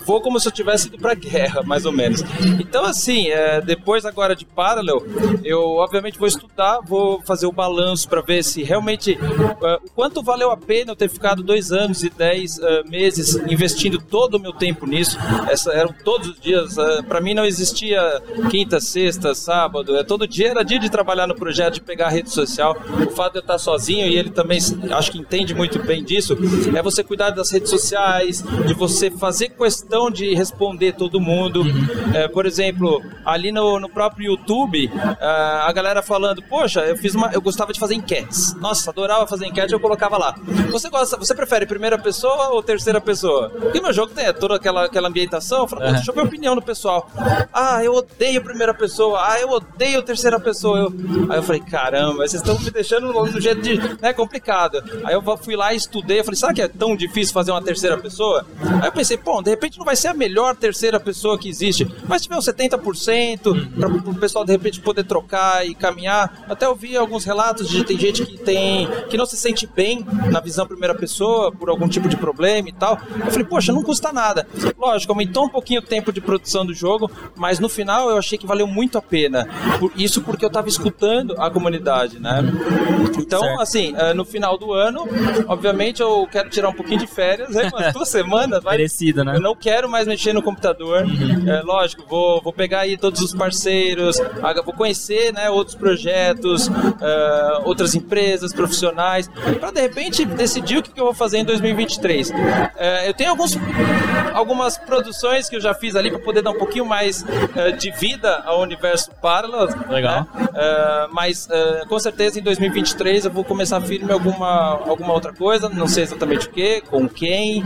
Speaker 1: vou como se eu tivesse ido pra guerra, mais ou menos. Então, assim, é, depois agora de Parallel, eu obviamente vou estudar, vou fazer o balanço para ver se realmente é, o quanto valeu a pena eu ter ficado dois anos e dez é, meses investindo todo o meu tempo nisso. Essa, eram todos os dias. É, para mim não existia quinta, sexta, sábado. É, todo dia era dia de trabalhar no projeto, de pegar a rede social. O fato de eu estar sozinho e ele também acho que entende muito bem disso, é você cuidar das redes sociais, de você fazer questão de responder todo mundo. É, por exemplo, ali no, no próprio YouTube, ah, a galera falando, poxa, eu fiz uma, eu gostava de fazer enquetes. Nossa, adorava fazer enquete, eu colocava lá. Você gosta, você prefere primeira pessoa ou terceira pessoa? Porque meu jogo tem toda aquela, aquela ambientação, eu falo, "Pô, deixa eu ver a opinião do pessoal. Ah, eu odeio primeira pessoa. Ah, eu odeio terceira pessoa. Eu- Aí eu falei, caramba, vocês estão me deixando do jeito de, né, complicado. Aí eu fui lá e estudei, eu falei, será que é tão difícil fazer uma terceira pessoa? Aí eu pensei, pô, de repente não vai ser a melhor terceira pessoa que existe, mas se tiver uns 70% para o pessoal de repente poder trocar e caminhar. Até eu vi alguns relatos de tem gente que tem que não se sente bem na visão primeira pessoa por algum tipo de problema e tal. Eu falei, poxa, não custa nada. Lógico, aumentou um pouquinho o tempo de produção do jogo, mas no final eu achei que valeu muito a pena. Por- isso porque eu tava escutando a comunidade, né? Então,
Speaker 4: Certo.
Speaker 1: assim, eh, no final do ano, obviamente eu quero tirar um pouquinho de férias, aí umas duas semanas, vai
Speaker 4: Merecido, né?
Speaker 1: eu não quero mais mexer no computador. É, lógico, vou, vou pegar aí todos os parceiros, ah, vou conhecer né, outros projetos, ah, outras empresas, profissionais, para de repente decidir o que, que eu vou fazer em 2023. É, eu tenho alguns algumas produções que eu já fiz ali para poder dar um pouquinho mais eh, de vida ao universo Parallel.
Speaker 4: Legal.
Speaker 1: né? Eh, mas com certeza em 2023 eu vou começar firme alguma, alguma outra coisa, não sei exatamente o que, com quem,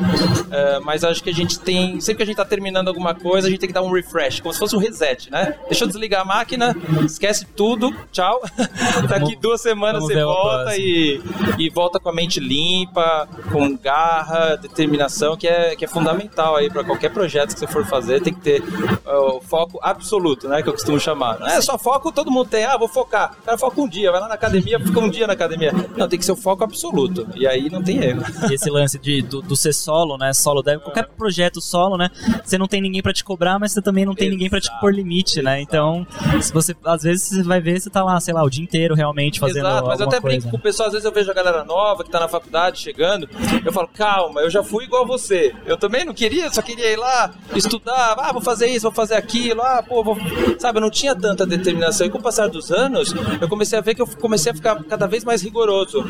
Speaker 1: eh, mas acho que a gente tem, sempre que a gente tá terminando alguma coisa, a gente tem que dar um refresh, como se fosse um reset, né? Deixa eu desligar a máquina, esquece tudo, tchau. Daqui duas semanas
Speaker 4: vamos
Speaker 1: você volta e, e volta com a mente limpa, com garra, determinação, que é, que é fundamental aí para qualquer projeto que você for fazer, tem que ter uh, o foco absoluto, né? Que eu costumo chamar. Não é só foco, todo mundo tem, ah, vou focar. O cara foca um dia, vai lá na academia, fica um dia na academia. Não, tem que ser o foco absoluto. E aí não tem erro.
Speaker 4: Esse lance de, do, do ser solo, né? Solo dev, qualquer projeto solo, né? Você não tem ninguém pra te cobrar, mas você também não tem ninguém pra te
Speaker 1: Exato,
Speaker 4: pôr limite, né? Então, se você, às vezes você vai ver, você tá lá, sei lá, o dia inteiro realmente fazendo
Speaker 1: Exato, mas eu até brinco com o pessoal, às vezes eu vejo a galera nova que tá na faculdade chegando, eu falo, calma, eu já fui igual você. Eu também não queria, só queria ir lá, estudar, ah, vou fazer isso, vou fazer aquilo, ah, pô, vou... sabe, eu não tinha tanta determinação. E com o passar dos anos, eu comecei a ver que eu comecei a ficar cada vez mais rigoroso.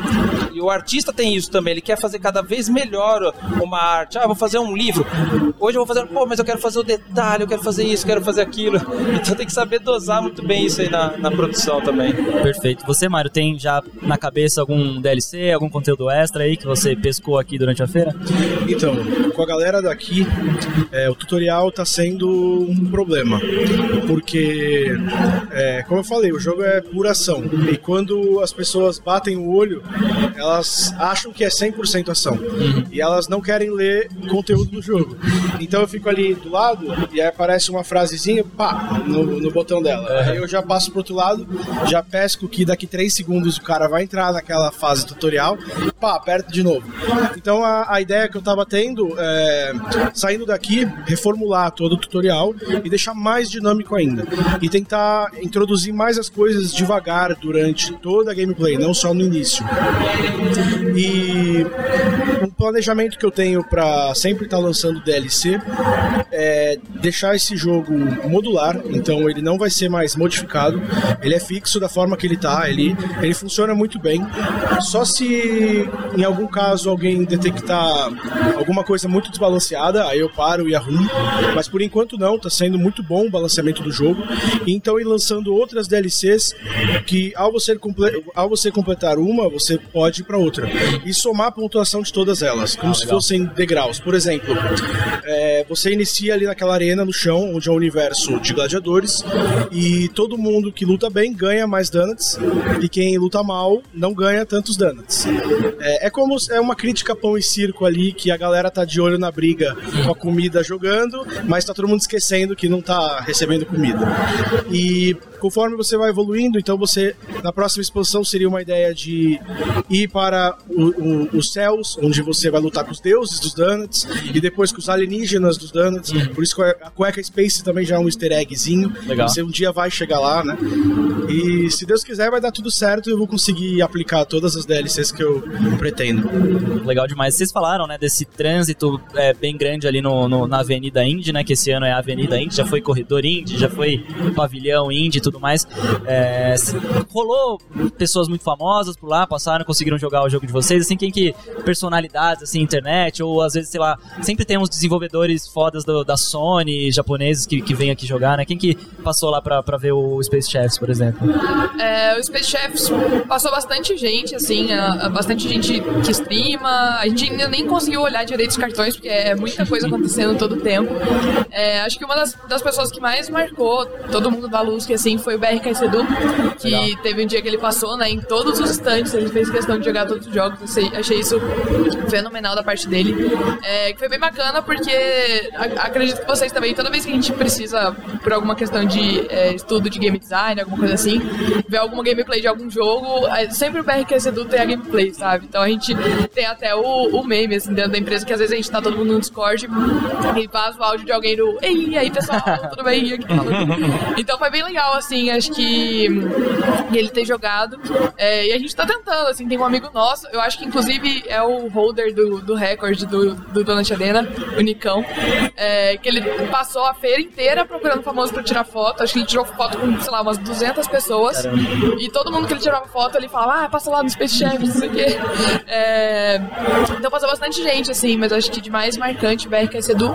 Speaker 1: E o artista tem isso também, ele quer fazer cada vez melhor uma arte. Ah, vou fazer um livro. Hoje eu vou fazer, pô, mas eu quero fazer o detalhe, eu quero fazer isso, quero fazer aquilo. Então tem que saber dosar muito bem isso aí na, na produção também.
Speaker 4: Perfeito. Você, Mário, tem já na cabeça algum DLC, algum conteúdo extra aí que você pescou aqui durante a feira?
Speaker 3: Então, com a galera daqui, é, o tutorial tá sendo um problema. Porque, é, como eu falei, o jogo é pura ação. E quando as pessoas batem o olho, elas acham que é 100% ação. E elas não querem ler conteúdo do jogo. Então eu fico ali do lado e aí aparece uma frasezinha, pá, no, no botão dela. Aí eu já passo pro outro lado, já pesco que daqui 3 segundos o cara vai entrar naquela fase tutorial, pá, aperta de novo. Então a, a ideia que eu tava tendo é, saindo daqui, reformular todo o tutorial e deixar mais dinâmico ainda. E tentar introduzir mais as coisas devagar durante toda a gameplay, não só no início. E Thank you. Planejamento que eu tenho para sempre estar lançando DLC é deixar esse jogo modular, então ele não vai ser mais modificado, ele é fixo da forma que ele tá, ele, ele funciona muito bem. Só se em algum caso alguém detectar alguma coisa muito desbalanceada, aí eu paro e arrumo, mas por enquanto não, tá sendo muito bom o balanceamento do jogo. Então ir lançando outras DLCs que ao você, ao você completar uma, você pode ir para outra e somar a pontuação de todas elas, como se fossem degraus. Por exemplo, é, você inicia ali naquela arena no chão, onde é o universo de gladiadores, e todo mundo que luta bem ganha mais donuts, e quem luta mal não ganha tantos donuts. É, é como é uma crítica pão e circo ali, que a galera tá de olho na briga com a comida jogando, mas tá todo mundo esquecendo que não tá recebendo comida. E conforme você vai evoluindo, então você, na próxima expansão, seria uma ideia de ir para o- o- os céus, onde você vai lutar com os deuses dos donuts, e depois com os alienígenas dos donuts. Por isso que a cueca Space também já é um easter eggzinho.
Speaker 4: Legal.
Speaker 3: Você um dia vai chegar lá, né? E se Deus quiser, vai dar tudo certo e eu vou conseguir aplicar todas as DLCs que eu pretendo.
Speaker 4: Legal demais. Vocês falaram, né, desse trânsito é, bem grande ali no, no- na Avenida Indy, né, que esse ano é a Avenida Indy, já foi corredor Indy, já foi pavilhão Indy e tudo mais. É, rolou pessoas muito famosas por lá, passaram, conseguiram jogar o jogo de vocês, assim, quem que, personalidades, assim, internet, ou às vezes, sei lá, sempre tem uns desenvolvedores fodas do- da Sony, japoneses, que, que vêm aqui jogar, né, quem que passou lá pra, pra ver o Space Chefs, por exemplo?
Speaker 2: É, o Space Chefs passou bastante gente, assim, a- a bastante gente que streama. A gente ainda nem conseguiu olhar direito os cartões, porque é muita coisa acontecendo todo o tempo. É, acho que uma das, das pessoas que mais marcou todo mundo da luz, que assim, foi o BRK Sedu, que teve um dia que ele passou, né, em todos os stands, ele fez questão de jogar todos os jogos. Achei, achei isso fenomenal da parte dele. É, que foi bem bacana, porque a- acredito que vocês também, toda vez que a gente precisa, por alguma questão de é, estudo de game design, alguma coisa assim, ver alguma gameplay de algum jogo, é, sempre o BRQ Sedu tem a gameplay, sabe? Então a gente tem até o, o meme, assim, dentro da empresa, que às vezes a gente tá todo mundo no Discord e vaza o áudio de alguém do Ei, aí pessoal, tudo bem? Então foi bem legal, assim, assim, acho que ele ter jogado. É, e a gente tá tentando, assim, tem um amigo nosso, eu acho que inclusive é o holder do, do recorde do, do Donut Arena, o Nicão, é, que ele passou a feira inteira procurando famoso pra tirar foto. Acho que ele tirou foto com, sei lá, umas 200 pessoas. E todo mundo que ele tirava foto, ele falava, ah, passa lá no Space Chef, não sei o quê. É, então passou bastante gente, assim, mas acho que de mais marcante, o BRKS Edu.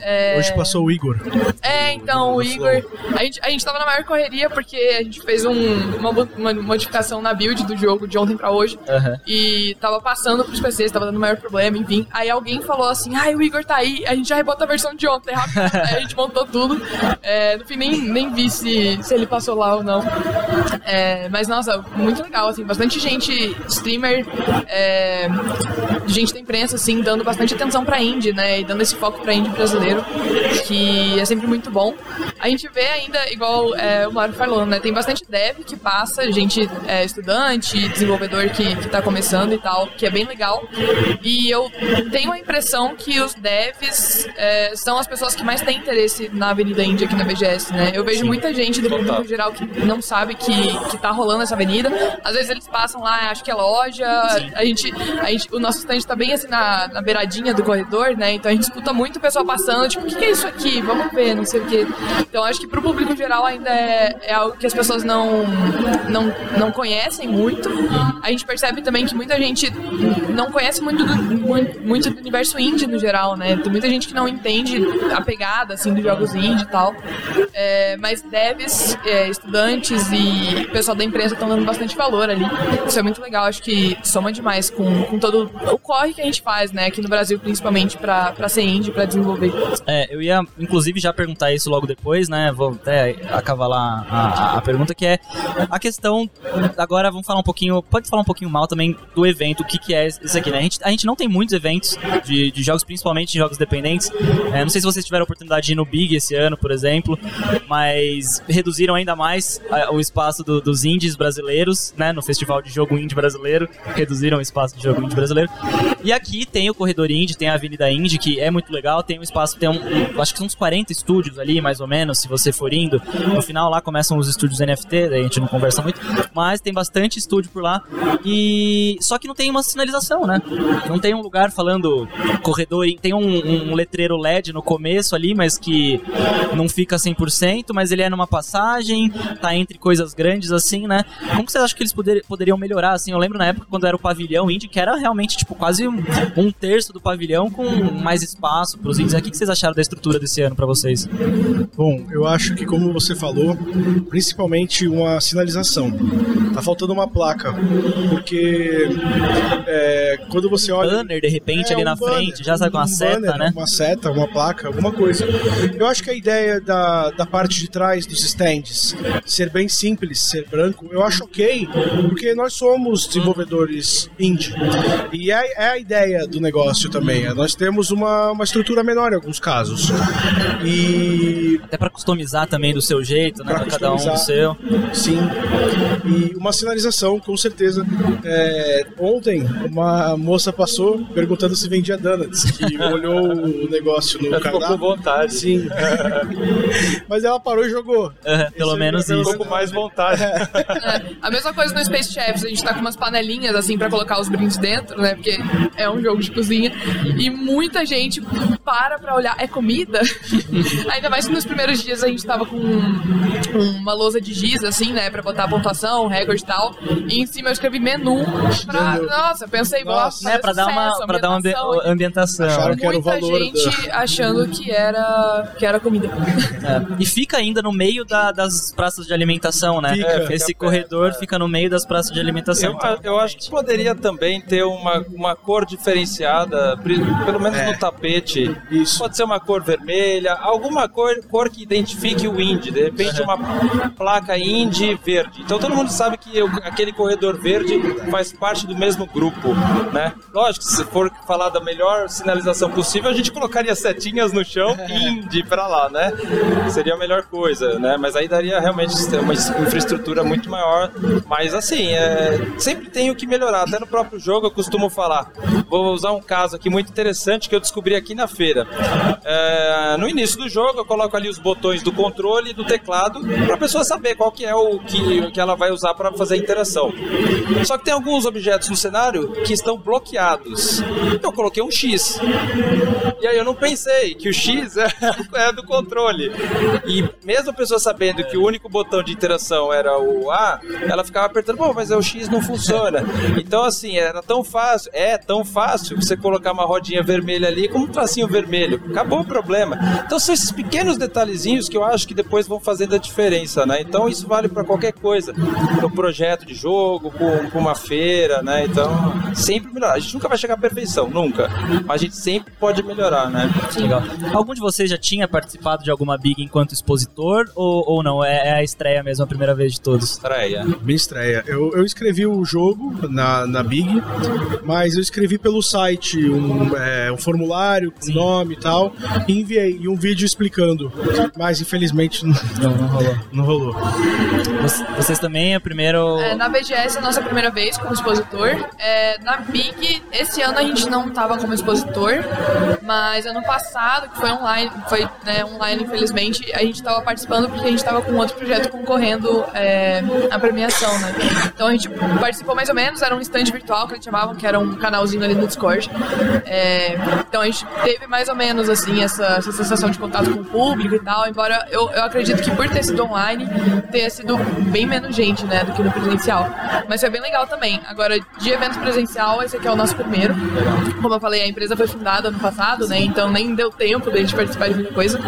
Speaker 2: É,
Speaker 3: Hoje passou o Igor.
Speaker 2: é, então, o Igor. A gente, a gente tava na maior correria porque a gente fez um- uma, uma modificação na build do jogo de ontem pra hoje.
Speaker 4: Aham.
Speaker 2: E tava passando pros PCs, tava dando maior problema, enfim. Aí alguém falou assim: ai, o Igor tá aí, a gente já rebota a versão de ontem, rápido. Aí a gente montou tudo. É, no fim, nem, nem vi se, se ele passou lá ou não. É, mas, nossa, muito legal, assim, bastante gente, streamer, é, gente da imprensa, assim, dando bastante atenção pra indie, né? E dando esse foco pra indie brasileiro, que é sempre muito bom. A gente vê ainda, igual é, o Mário falou, né? Tem bastante dev que passa, gente é, estudante, desenvolvedor que, que tá começando e tal, que é bem legal. E eu tenho a impressão que os devs é, são as pessoas que mais têm interesse na Avenida Índia aqui na BGS, né? Eu vejo muita gente do público geral que não sabe que, que tá rolando essa avenida. Às vezes eles passam lá, acho que é loja. A gente, a gente, o nosso stand tá bem assim na, na beiradinha do corredor, né? Então a gente escuta muito o pessoal passando, tipo, o que, que é isso aqui? Vamos ver, não sei o quê. Então acho que pro público geral ainda é, é algo que as pessoas não, não, não conhecem muito. A gente percebe também que muita gente não conhece muito do, muito, muito do universo indie no geral, né? Tem muita gente que não entende a pegada, assim, dos jogos indie e tal. É, mas devs, é, estudantes e pessoal da imprensa estão dando bastante valor ali. Isso é muito legal, acho que soma demais com, com todo o corre que a gente faz, né? Aqui no Brasil, principalmente, pra ser indie, pra desenvolver.
Speaker 4: É, eu ia inclusive já perguntar isso logo depois, né? Vou até acavalar a, a, a pergunta, que é a questão. Agora vamos falar um pouquinho. Pode falar um pouquinho mal também do evento, o que, que é isso aqui, né? A gente, a gente não tem muitos eventos de, de jogos, principalmente de jogos dependentes. É, não sei se vocês tiveram a oportunidade de ir no Big esse ano, por exemplo, mas reduziram ainda mais a- o espaço do- dos indies brasileiros, né? No Festival de Jogo Indie Brasileiro, reduziram o espaço de jogo indie brasileiro. E aqui tem o Corredor Indie, tem a Avenida Indie, que é muito legal, tem um espaço, tem um- acho que são uns 40 estúdios ali, mais ou menos, se você for indo. No final lá começam os estúdios NFT, daí a gente não conversa muito, mas tem bastante estúdio por lá. E só que não tem uma sinalização, né? Não tem um lugar falando corredor, tem um, um letreiro LED no começo ali, mas que não fica 100%, mas ele é numa passagem, tá entre coisas grandes assim, né? Como que vocês acham que eles poder- poderiam melhorar assim? Eu lembro na época quando era o pavilhão indie, que era realmente tipo quase um, um terço do pavilhão com mais espaço pros indies. O que vocês acharam da estrutura desse ano pra vocês?
Speaker 3: Bom, eu acho que como você falou, principalmente uma sinalização. Tá faltando uma placa, porque é, quando você olha
Speaker 4: Banner de repente
Speaker 3: É,
Speaker 4: ali
Speaker 3: um
Speaker 4: na
Speaker 3: banner,
Speaker 4: frente, já sabe com uma
Speaker 3: um
Speaker 4: seta,
Speaker 3: banner,
Speaker 4: né?
Speaker 3: Uma seta, uma placa, alguma coisa. Eu acho que a ideia da, da parte de trás dos stands ser bem simples, ser branco, eu acho ok, porque nós somos desenvolvedores indie. E é, é a ideia do negócio também. é Nós temos uma, uma estrutura menor em alguns casos. E
Speaker 4: Até pra customizar também do seu jeito, né?
Speaker 3: Pra
Speaker 4: Cada um do seu.
Speaker 3: Sim. E uma sinalização, com certeza. É, ontem, uma moça passou perguntando se vendia donuts, que olhou o negócio no
Speaker 1: Já ficou com
Speaker 3: cardápio.
Speaker 1: vontade.
Speaker 3: Sim. Mas ela parou e jogou.
Speaker 4: Pelo
Speaker 3: Esse-
Speaker 4: menos isso.
Speaker 1: Ficou com mais vontade.
Speaker 2: É, a mesma coisa no Space Chefs, a gente tá com umas panelinhas assim pra colocar os brindes dentro, né? Porque é um jogo de cozinha. E muita gente para pra olhar. É comida? Ainda mais que nos primeiros dias a gente tava com uma lousa de giz, assim, né? Pra botar a pontuação, recorde e tal. E em cima eu escrevi menu. Pra... Nossa, pensei,
Speaker 3: Nossa.
Speaker 2: nossa,
Speaker 4: Né, pra dar uma, pra dar uma ambi-
Speaker 2: ambientação.
Speaker 3: Acharam que era o
Speaker 2: Muita
Speaker 3: valor
Speaker 2: gente achando que era, que era comida.
Speaker 4: É. E fica ainda no meio da- das praças de alimentação, né?
Speaker 3: Fica.
Speaker 4: É,
Speaker 1: Fica
Speaker 4: Esse
Speaker 1: perto,
Speaker 4: corredor
Speaker 1: é.
Speaker 4: fica no meio das praças de alimentação.
Speaker 1: Eu, eu acho que poderia também ter uma, uma cor diferenciada, pelo menos no tapete.
Speaker 3: Isso.
Speaker 1: Pode ser uma cor vermelha, alguma cor, cor que identifique o indie. De repente, uma placa indie verde. Então todo mundo sabe que o- aquele corredor verde faz parte do mesmo grupo, né? Lógico, se for falar da melhor sinalização possível, a gente colocaria setinhas no chão indie pra lá, né? Seria a melhor coisa, né? Mas aí daria realmente uma infraestrutura muito maior. Mas assim, é, sempre tem o que melhorar. Até no próprio jogo eu costumo falar. Vou usar um caso aqui muito interessante que eu descobri aqui na feira. É, no início do jogo eu coloco ali os botões botões do controle e do teclado para a pessoa saber qual que é o que, que ela vai usar para fazer a interação. Só que tem alguns objetos no cenário que estão bloqueados. Então eu coloquei um X. E aí eu não pensei que o X é, é do controle. E mesmo a pessoa sabendo que o único botão de interação era o A, ela ficava apertando, pô, mas é o X não funciona. Então, assim, era tão fácil, é tão fácil você colocar uma rodinha vermelha ali como um tracinho vermelho. Acabou o problema. Então são esses pequenos detalhezinhos que eu acho que depois vão fazendo a diferença, né? Então isso vale para qualquer coisa. Para um projeto de jogo, para uma feira, né? Então, sempre melhorar. A gente nunca vai chegar à perfeição, nunca. Mas a gente sempre pode melhorar, né?
Speaker 4: Legal. Algum de vocês já tinha participado de alguma Big enquanto expositor ou, ou não? É, é a estreia mesmo, a primeira vez de todos?
Speaker 1: Estreia.
Speaker 3: Minha estreia. Eu, eu escrevi o jogo na, na Big, mas eu escrevi pelo site um, é, um formulário com nome e tal, e enviei e um vídeo explicando. Mas infelizmente não,
Speaker 4: Não, não rolou.
Speaker 3: não rolou.
Speaker 4: Vocês- também é primeiro.
Speaker 2: É, na BGS é a nossa primeira vez como expositor. É, na Big, esse ano a gente não estava como expositor, mas ano passado, que foi online, foi né, online infelizmente, a gente estava participando porque a gente estava com outro projeto concorrendo é, à premiação, né? Então a gente participou mais ou menos, era um stand virtual que eles chamavam, que era um canalzinho ali no Discord. É, então a gente teve mais ou menos assim essa, essa sensação de contato com o público e tal, embora eu, eu acredito que por ter sido online tenha sido bem menos gente, né, do que no presencial. Mas foi bem legal também. Agora, de evento presencial, esse aqui é o nosso primeiro. Como eu falei, a empresa foi fundada ano passado, né, então nem deu tempo da gente participar de muita coisa.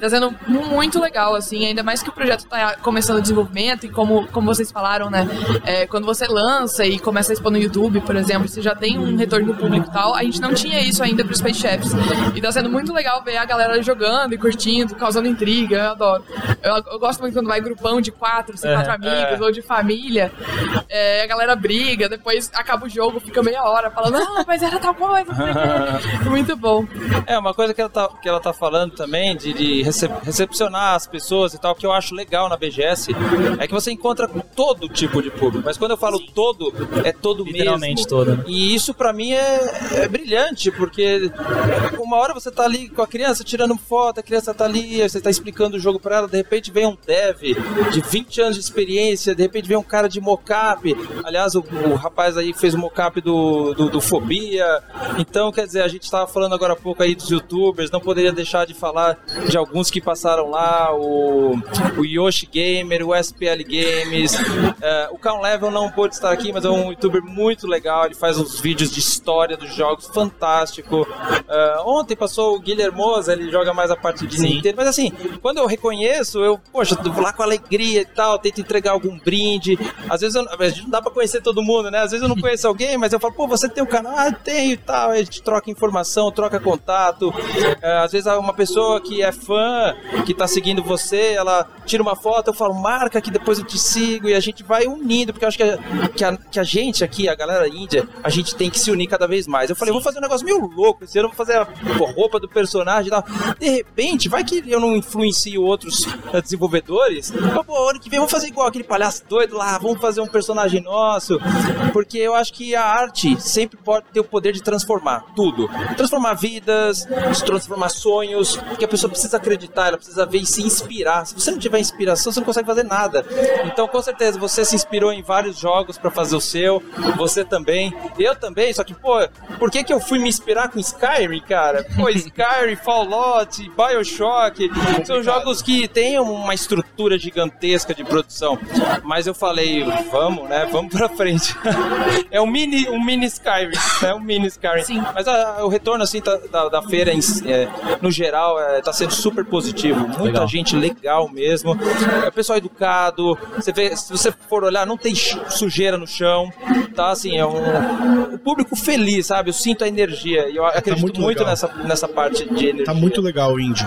Speaker 2: Tá sendo muito legal, assim, ainda mais que o projeto tá começando o desenvolvimento e como, como vocês falaram, né, é, quando você lança e começa a expor no YouTube, por exemplo, você já tem um retorno do público e tal, a gente não tinha isso ainda pro Space Chefs. E tá sendo muito legal ver a galera jogando e curtindo, causando intriga, eu adoro. Eu, eu gosto muito quando vai grupão de quatro, assim, quatro amigos, ou de família, é, a galera briga, depois acaba o jogo, fica meia hora falando, não, mas era tal coisa, não sei o quê." muito bom.
Speaker 1: É, uma coisa que ela tá, que ela tá falando também, de, de recep- recepcionar as pessoas e tal, que eu acho legal na BGS, é que você encontra todo tipo de público. Mas quando eu falo todo, é todo
Speaker 4: Literalmente
Speaker 1: mesmo.
Speaker 4: todo?
Speaker 1: E isso pra mim é, é brilhante, porque uma hora você tá ali com a criança tirando foto, a criança tá ali, você tá explicando o jogo pra ela, de repente vem um dev de 20 anos de experiência, de repente vem um cara de mocap. Aliás, o, o rapaz aí fez o mocap do, do, do Fobia. Então, quer dizer, a gente tava falando agora há pouco aí dos youtubers, não poderia deixar de falar de alguns que passaram lá, o, o Yoshi Gamer, o SPL Games, é, o Count Level não pôde estar aqui, mas é um youtuber muito legal, ele faz uns vídeos de história dos jogos, fantástico. É, ontem passou o Guilhermosa, ele joga mais a parte de
Speaker 4: Sim.
Speaker 1: Nintendo, mas assim, quando eu reconheço, eu, poxa, eu vou lá com alegria e tal, tento entregar algum brinde. Às vezes eu, a gente não dá pra conhecer todo mundo, né? Às vezes eu não conheço alguém, mas eu falo, pô, você tem um canal? Ah, tenho e tal. Aí a gente troca informação, troca contato. É, às vezes uma pessoa que é fã, que tá seguindo você, ela tira uma foto, eu falo, marca que depois eu te sigo e a gente vai unindo, porque eu acho que a, que a, que a gente aqui, a galera índia, a gente tem que se unir cada vez mais. Eu falei, vou fazer um negócio meio louco esse ano, vou fazer a roupa do personagem e tal. De repente, vai que eu não influencio outros desenvolvedores. Mas, pô, ano que vem vamos fazer igual aquele palhaço doido lá, vamos fazer um personagem nosso. Porque eu acho que a arte sempre pode ter o poder de transformar tudo. Transformar vidas, transformar sonhos, que a pessoa precisa acreditar, ela precisa ver e se inspirar. Se você não tiver inspiração, você não consegue fazer nada. Então, com certeza, você se inspirou em vários jogos pra fazer o seu, você também, eu também, só que, pô, por que que eu fui me inspirar com Skyrim, cara? Pô, Skyrim, Fallout, Bioshock, são jogos que têm uma estrutura gigantesca de produção. Mas eu falei, vamos, né? Vamos pra frente. é um mini, um mini Skyrim, né? Um mini Skyrim.
Speaker 2: Sim.
Speaker 1: Mas a- o retorno, assim, tá- da, da feira, em é, no geral, é, tá sendo super positivo. Muita
Speaker 4: Legal.
Speaker 1: gente legal mesmo. É pessoal educado. Você vê, se você for olhar, não tem sujeira no chão. Tá, assim, é um, um público feliz, sabe? Eu sinto a energia. E eu acredito
Speaker 3: muito
Speaker 1: muito,
Speaker 3: legal.
Speaker 1: nessa, nessa parte de energia.
Speaker 3: Tá muito legal o indie.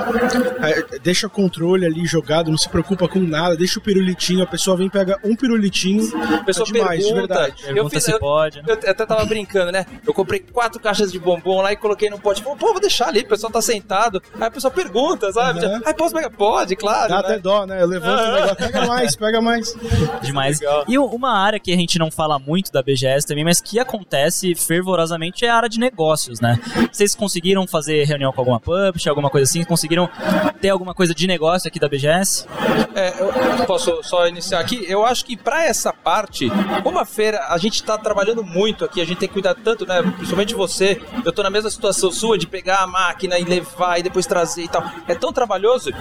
Speaker 3: Deixa o controle ali jogado, não se preocupa com nada, deixa o pirulitinho, a pessoa vem pega um pirulitinho.
Speaker 1: A pessoa
Speaker 3: tá demais, de
Speaker 1: pergunta,
Speaker 3: verdade.
Speaker 1: eu, fiz,
Speaker 4: se
Speaker 1: eu,
Speaker 4: pode, né?
Speaker 1: eu até tava brincando, né? Eu comprei quatro caixas de bombom lá e coloquei no pote. Pô, vou deixar ali, o pessoal tá sentado. Aí a pessoa pergunta, sabe?
Speaker 3: Uhum.
Speaker 1: Aí posso pegar? Pode, claro.
Speaker 3: Dá
Speaker 1: né?
Speaker 3: até dó, né? Eu levanto o negócio, pega mais, pega mais.
Speaker 4: Demais.
Speaker 1: Legal.
Speaker 4: E uma área que a gente não fala muito da BGS também, mas que acontece fervorosamente é a área de negócios, né? Vocês conseguiram fazer reunião com alguma publisher, alguma coisa assim? Conseguiram ter alguma alguma coisa de negócio aqui da BGS?
Speaker 1: É, eu posso só iniciar aqui? Eu acho que para essa parte, como a feira, a gente está trabalhando muito aqui, a gente tem que cuidar tanto, né? Principalmente você, eu tô na mesma situação sua de pegar a máquina e levar e depois trazer e tal. É tão trabalhoso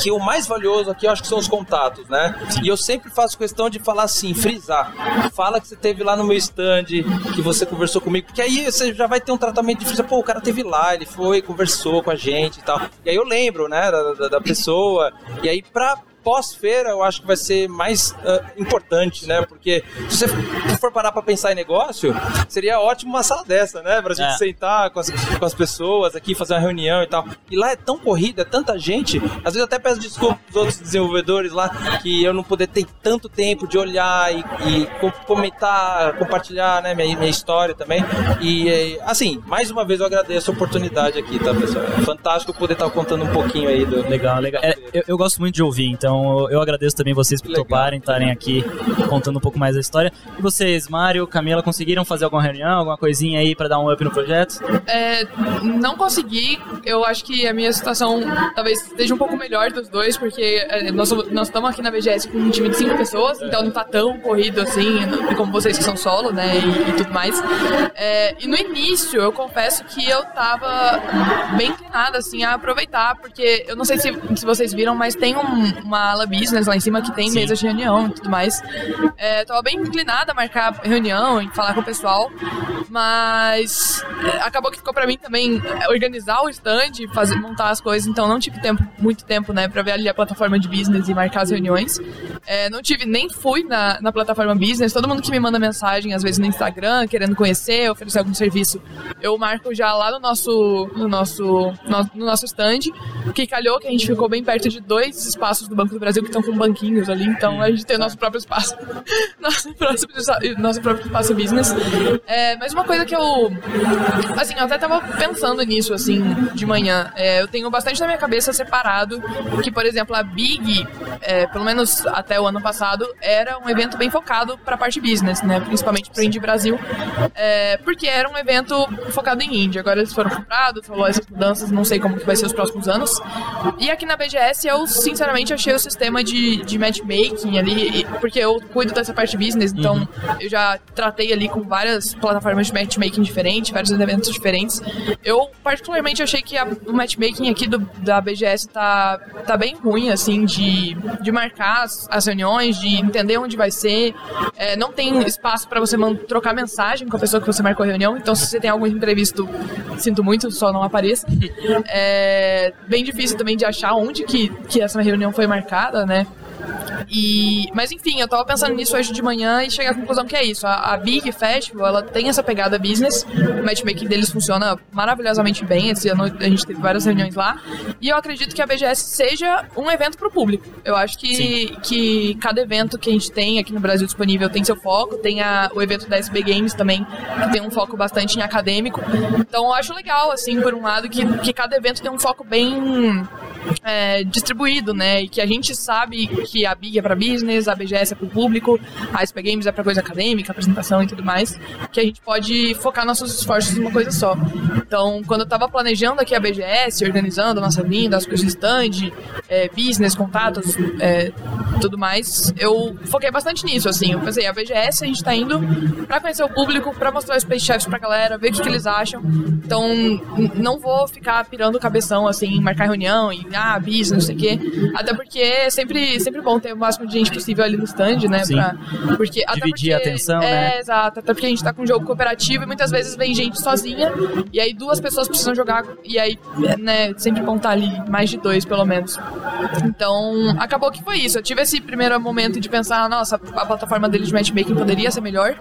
Speaker 1: que o mais valioso aqui eu acho que são os contatos, né? E eu sempre faço questão de falar assim, frisar. Fala que você teve lá no meu stand, que você conversou comigo, porque aí você já vai ter um tratamento de. Pô, o cara teve lá, ele foi, conversou com a gente e tal. E aí eu lembro, né, da, da, pessoa. E aí, pra, pós-feira eu acho que vai ser mais uh, importante, né? Porque se você for parar para pensar em negócio, seria ótimo uma sala dessa, né? Pra gente
Speaker 4: É.
Speaker 1: sentar com as, com as pessoas aqui, fazer uma reunião e tal. E lá é tão corrida, é tanta gente. Às vezes eu até peço desculpa pros outros desenvolvedores lá que eu não poder ter tanto tempo de olhar e, e com- comentar, compartilhar, né? Minha, minha história também. E eh, assim, mais uma vez eu agradeço a oportunidade aqui, tá, pessoal? É fantástico poder estar contando um pouquinho aí do.
Speaker 4: Legal, legal. É, eu, eu gosto muito de ouvir, então eu agradeço também vocês por toparem, estarem aqui contando um pouco mais da história. E vocês, Mário, Camila, conseguiram fazer alguma reunião, alguma coisinha aí pra dar um up no projeto?
Speaker 2: É, não consegui. Eu acho que a minha situação talvez esteja um pouco melhor dos dois, porque é, nós, nós estamos aqui na BGS com um time de cinco pessoas, então não tá tão corrido assim, como vocês que são solo, né, e, e tudo mais. É, e no início, eu confesso que eu tava bem inclinada, assim, a aproveitar, porque eu não sei se, se vocês viram, mas tem um- uma ala business lá em cima que tem
Speaker 4: Sim.
Speaker 2: mesas de reunião e tudo mais. É, tava bem inclinada a marcar reunião e falar com o pessoal, mas é, acabou que ficou pra mim também é, organizar o stand, fazer, montar as coisas, então não tive tempo, muito tempo, né, pra ver ali a plataforma de business e marcar as reuniões. É, não tive, nem fui na, na plataforma business, todo mundo que me manda mensagem, às vezes no Instagram, querendo conhecer, oferecer algum serviço, eu marco já lá no nosso, no nosso, no, no nosso stand, que calhou que a gente ficou bem perto de dois espaços do Banco do Brasil que estão com banquinhos ali, então a gente tem o nosso próprio espaço, nosso próprio, nosso próprio espaço business. É, mas uma coisa que eu, assim, eu até tava pensando nisso, assim, de manhã, é, eu tenho bastante na minha cabeça separado que, por exemplo, a Big, é, pelo menos até o ano passado, era um evento bem focado para a parte business, né, principalmente para o Indie Brasil, é, porque era um evento focado em indie. Agora eles foram comprados, rolou essas mudanças, não sei como que vai ser os próximos anos. E aqui na BGS eu, sinceramente, achei sistema de, de matchmaking ali, porque eu cuido dessa parte business, então eu já tratei ali com várias plataformas de matchmaking diferentes, vários eventos diferentes. Eu, particularmente, achei que a- o matchmaking aqui do, da BGS tá, tá bem ruim, assim, de, de marcar as, as reuniões, de entender onde vai ser. É, não tem espaço para você trocar mensagem com a pessoa que você marcou a reunião, então se você tem algum imprevisto, sinto muito, só não apareça. É bem difícil também de achar onde que, que essa reunião foi marcada, né? E, mas enfim, eu tava pensando nisso hoje de manhã e cheguei à conclusão que é isso. A, a Big Festival, ela tem essa pegada business. O matchmaking deles funciona maravilhosamente bem. Esse ano a gente teve várias reuniões lá. E eu acredito que a BGS seja um evento pro público. Eu acho que, que cada evento que a gente tem aqui no Brasil disponível tem seu foco. Tem a, o evento da SB Games também, que tem um foco bastante em acadêmico. Então eu acho legal, assim, por um lado, que, que cada evento tem um foco bem é, distribuído, né? E que a gente sabe que a Big é para business, a BGS é para o público, a SP Games é para coisa acadêmica, apresentação e tudo mais, que a gente pode focar nossos esforços numa coisa só. Então, quando eu tava planejando aqui a BGS, organizando a nossa vinda, as coisas stand, é, business, contatos, é, tudo mais, eu foquei bastante nisso, assim. Eu pensei, a BGS a gente tá indo para conhecer o público, para mostrar os Space Chefs pra galera, ver o que, que eles acham. Então, não vou ficar pirando o cabeção, assim, marcar reunião e, ah, business, não sei o quê. Até porque é sempre, sempre bom ter o máximo de gente possível ali no stand, né?
Speaker 4: Sim.
Speaker 2: Pra, porque,
Speaker 4: Dividir a
Speaker 2: porque-
Speaker 4: atenção,
Speaker 2: é,
Speaker 4: né?
Speaker 2: exato. Até porque a gente tá com um jogo cooperativo e muitas vezes vem gente sozinha e aí duas pessoas precisam jogar e aí, né, sempre bom estar ali mais de dois, pelo menos. Então, acabou que foi isso. Eu tive esse primeiro momento de pensar, nossa, a plataforma deles de matchmaking poderia ser melhor,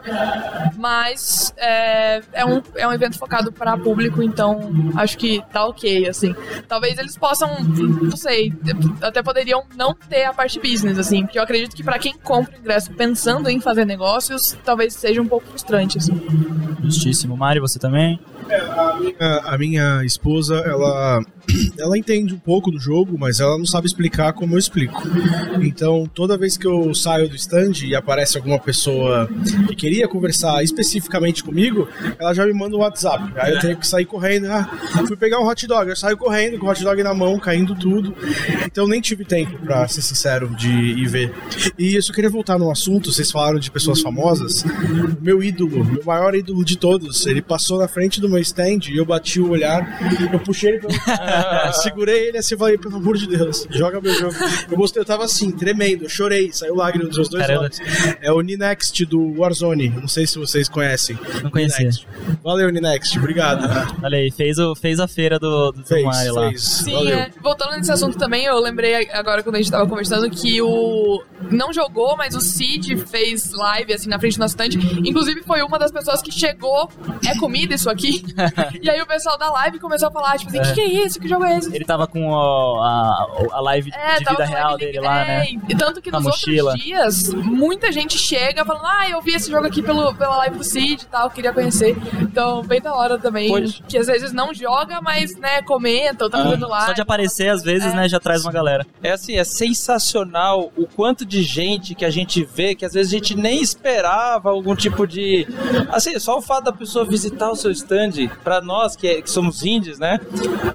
Speaker 2: mas é, é, um, é um evento focado para público, então acho que tá ok, assim. Talvez eles possam, não sei, até poderiam não ter a parte business, assim, porque eu acredito que para quem compra o ingresso pensando em fazer negócios, talvez seja um pouco frustrante, assim.
Speaker 4: Justíssimo. Mário, você também?
Speaker 3: A, a minha esposa, ela ela entende um pouco do jogo, mas ela não sabe explicar como eu explico. Então, toda vez que eu saio do stand e aparece alguma pessoa que queria conversar especificamente comigo, ela já me manda um WhatsApp. Aí eu tenho que sair correndo. Ah, fui pegar um hot dog, eu saio correndo com o hot dog na mão, caindo tudo. Então, nem tive tempo, pra ser sincero, de ir ver. E eu só queria voltar no assunto, vocês falaram de pessoas famosas. Meu ídolo, meu maior ídolo de todos, ele passou na frente do meu stand e eu bati o olhar, eu puxei ele pra... segurei ele assim e falei, pelo amor de Deus, joga meu jogo. Eu mostrei, eu tava assim, tremendo, eu chorei, saiu lágrima dos meus dois
Speaker 4: Caramba.
Speaker 3: olhos. É o Ninext do Warzone, não sei se vocês conhecem.
Speaker 4: Não conhecia.
Speaker 3: Ninext. Valeu, Ninext, obrigado.
Speaker 4: Olha aí, fez, o, fez a feira do, do, do
Speaker 3: Fez,
Speaker 4: Mario lá.
Speaker 3: fez.
Speaker 2: Sim,
Speaker 3: Valeu.
Speaker 2: é. voltando nesse assunto também, eu lembrei agora quando a gente tava conversando que o. Não jogou, mas o Cid fez live assim na frente do nosso stand. Inclusive foi uma das pessoas que chegou. É comida isso aqui? e aí o pessoal da live começou a falar, tipo assim, o que, que é isso? Que jogo é esse?
Speaker 4: Ele tava com ó, a, a live
Speaker 2: É,
Speaker 4: de vida real dele lá,
Speaker 2: é,
Speaker 4: né?
Speaker 2: E tanto que
Speaker 4: Na
Speaker 2: nos
Speaker 4: mochila.
Speaker 2: outros dias, muita gente chega falando, ah, eu vi esse jogo aqui pelo, pela live do Cid e tal, queria conhecer. Então, bem da hora também.
Speaker 1: Pois.
Speaker 2: Que às vezes não joga, mas, né, comenta ou tá fazendo.
Speaker 4: Ah, Só de aparecer, às vezes,
Speaker 2: É.
Speaker 4: né, já traz uma galera.
Speaker 1: É assim, é sensacional o quanto de gente que a gente vê que às vezes a gente nem esperava algum tipo de. Assim, só o fato da pessoa visitar o seu stand, pra nós que, é- que somos indies, né?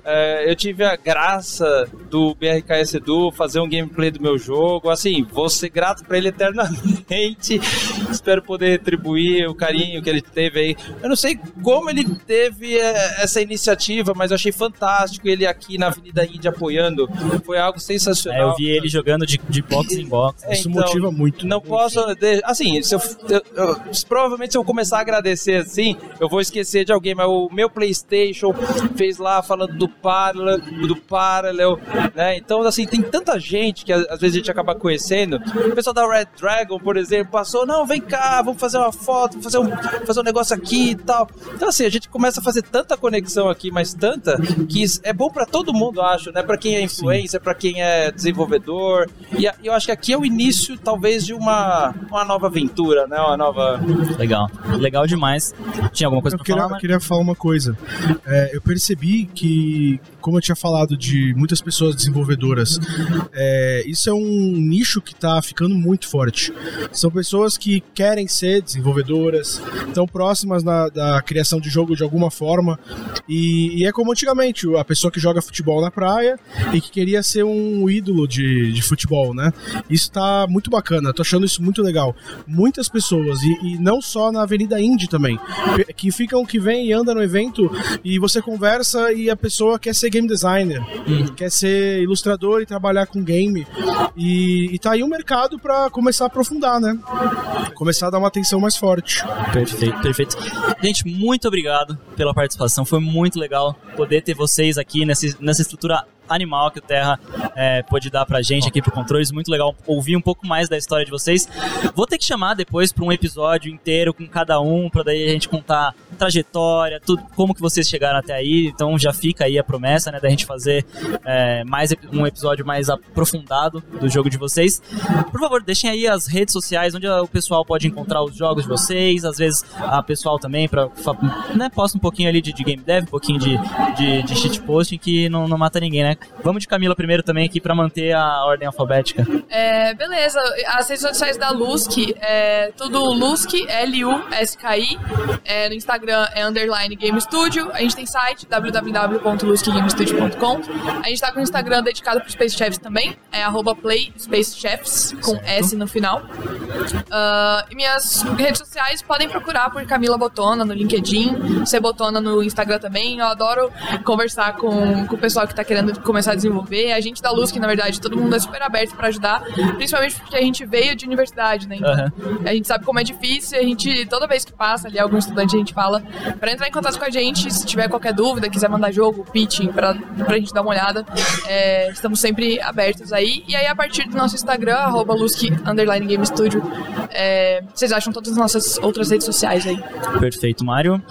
Speaker 1: É, eu tive a graça do BRKS Edu fazer um gameplay do meu jogo. Assim, vou ser grato pra ele eternamente. Espero poder retribuir o carinho que ele teve aí. Eu não sei como ele teve é, essa iniciativa, mas eu achei fantástico ele aqui na Avenida Índia apoiando. Foi algo sensacional.
Speaker 4: É, eu vi ele jogando de, de box em box.
Speaker 1: É,
Speaker 3: Isso
Speaker 1: então,
Speaker 3: motiva muito.
Speaker 1: Não posso. Assim, se eu, eu- eu- provavelmente se eu começar a agradecer assim, eu vou esquecer de alguém, mas o meu PlayStation fez lá falando do Parallel, do Parallel, né? Então, assim, tem tanta gente que às vezes a gente acaba conhecendo. O pessoal da Red Dragon, por exemplo, passou, não, vem cá, vamos fazer uma foto, vamos fazer um, fazer um negócio aqui e tal. Então, assim, a gente começa a fazer tanta conexão aqui, mas tanta, que é bom pra todo mundo, acho, né? Pra quem é influencer, pra quem é desenvolvedor. E a- eu acho que aqui é o início, talvez, de uma, uma nova aventura, né? Uma nova.
Speaker 4: Legal. Legal demais. Tinha alguma coisa
Speaker 3: Eu
Speaker 4: pra
Speaker 3: queria,
Speaker 4: falar,
Speaker 3: eu
Speaker 4: Mário?
Speaker 3: queria falar uma coisa. É, eu percebi que, como eu tinha falado de muitas pessoas desenvolvedoras, é, isso é um nicho que está ficando muito forte. São pessoas que querem ser desenvolvedoras, estão próximas na- da criação de jogo de alguma forma. E, e é como antigamente, a pessoa que joga futebol na praia e que queria ser um ídolo de, de futebol, né? Isso tá muito bacana, tô achando isso muito legal. Muitas pessoas, e, e não só na Avenida Indy também, que ficam, que vem e anda no evento e você conversa e a pessoa quer ser game designer, quer ser ilustrador e trabalhar com game. E, e tá aí um mercado pra começar a aprofundar, né? Começar a dar uma atenção mais forte.
Speaker 4: Perfeito, perfeito. Gente, muito obrigado pela participação. Foi muito legal poder ter vocês aqui nessa, nessa estrutura animal que o Terra é, pôde dar pra gente aqui pro Controles. Muito legal ouvir um pouco mais da história de vocês. Vou ter que chamar depois pra um episódio inteiro com cada um, pra daí a gente contar trajetória, tudo, como que vocês chegaram até aí. Então já fica aí a promessa, né, da gente fazer é, mais um episódio mais aprofundado do jogo de vocês. Por favor, deixem aí as redes sociais onde o pessoal pode encontrar os jogos de vocês, às vezes a pessoal também para né, posta um pouquinho ali de, de game dev, um pouquinho de, de, de shitposting que não, não mata ninguém, né? Vamos de Camila primeiro também aqui para manter a ordem alfabética.
Speaker 2: É, beleza. As redes sociais da Lusk é tudo Lusk, L-U-S-K-I. É, no Instagram é underline Game Studio. A gente tem site www.luskgamestudio.com. A gente tá com o Instagram dedicado pro Space Chefs também. É arroba Play Space Chefs, com S no final. Ah, e minhas redes sociais podem procurar por Camila Botona no LinkedIn, C Botona no Instagram também. Eu adoro conversar com, com o pessoal que tá querendo começar a desenvolver. A gente da Lusk, na verdade, todo mundo é super aberto pra ajudar, principalmente porque a gente veio de universidade, né? Então,
Speaker 4: Aham.
Speaker 2: a gente sabe como é difícil, a gente, toda vez que passa ali algum estudante, a gente fala pra entrar em contato com a gente, se tiver qualquer dúvida, quiser mandar jogo, pitching, pra, pra gente dar uma olhada, é, estamos sempre abertos aí. E aí, a partir do nosso Instagram, arroba underline Game Studio, é, vocês acham todas as nossas outras redes sociais aí.
Speaker 4: Perfeito, Mário.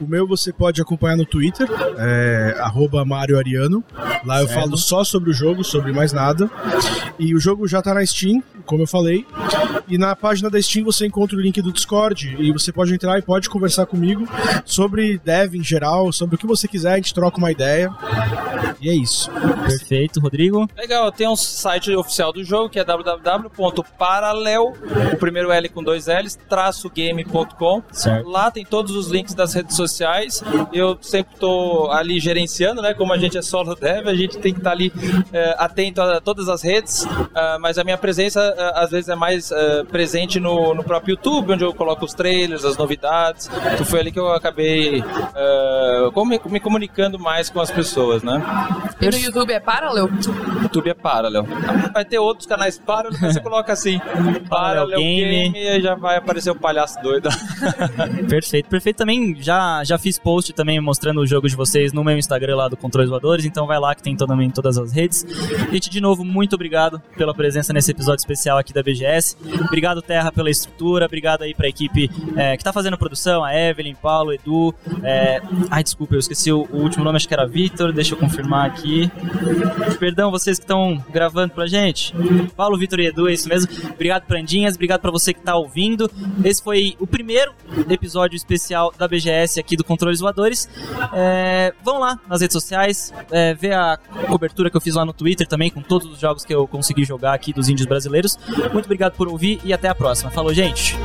Speaker 3: O meu você pode acompanhar no Twitter, é, arroba Mário Ariano. Lá Lá eu
Speaker 4: Certo.
Speaker 3: falo só sobre o jogo, sobre mais nada. E o jogo já tá na Steam, como eu falei. E na página da Steam você encontra o link do Discord e você pode entrar e pode conversar comigo sobre dev em geral, sobre o que você quiser, a gente troca uma ideia. E é isso.
Speaker 4: Perfeito, Rodrigo.
Speaker 1: Legal, tem um site oficial do jogo que é www.paralel, o primeiro L com dois L's, traço game.com. Lá tem todos os links das redes sociais. Eu sempre tô ali gerenciando, né? Como a gente é solo dev, a gente tem que estar ali eh, atento a todas as redes. ah, mas a minha presença ah, às vezes é mais ah, presente no, no próprio YouTube, onde eu coloco os trailers, as novidades. Então foi ali que eu acabei me, me comunicando mais com as pessoas, né?
Speaker 2: E no YouTube é Paralel?
Speaker 1: YouTube é Parallel. Vai ter outros canais Parallel, você coloca assim, Parallel
Speaker 4: Game.
Speaker 1: Game, e já vai aparecer o palhaço doido.
Speaker 4: Perfeito, perfeito. Também já, já fiz post também mostrando o jogo de vocês no meu Instagram lá do Controles Voadores, então vai lá que também em todas as redes. Gente, de novo, muito obrigado pela presença nesse episódio especial aqui da BGS. Obrigado, Terra, pela estrutura. Obrigado aí pra equipe é, que tá fazendo a produção, a Evelyn, Paulo, Edu. é, Ai, desculpa, eu esqueci o, o último nome, acho que era Vitor. Deixa eu confirmar aqui. Perdão, vocês que estão gravando pra gente. Paulo, Vitor e Edu, é isso mesmo. Obrigado, Prandinhas. Obrigado pra você que tá ouvindo. Esse foi o primeiro episódio especial da BGS aqui do Controles Voadores. É, vão lá nas redes sociais, é, ver a cobertura que eu fiz lá no Twitter também, com todos os jogos que eu consegui jogar aqui dos índios brasileiros. Muito obrigado por ouvir e até a próxima. Falou, gente!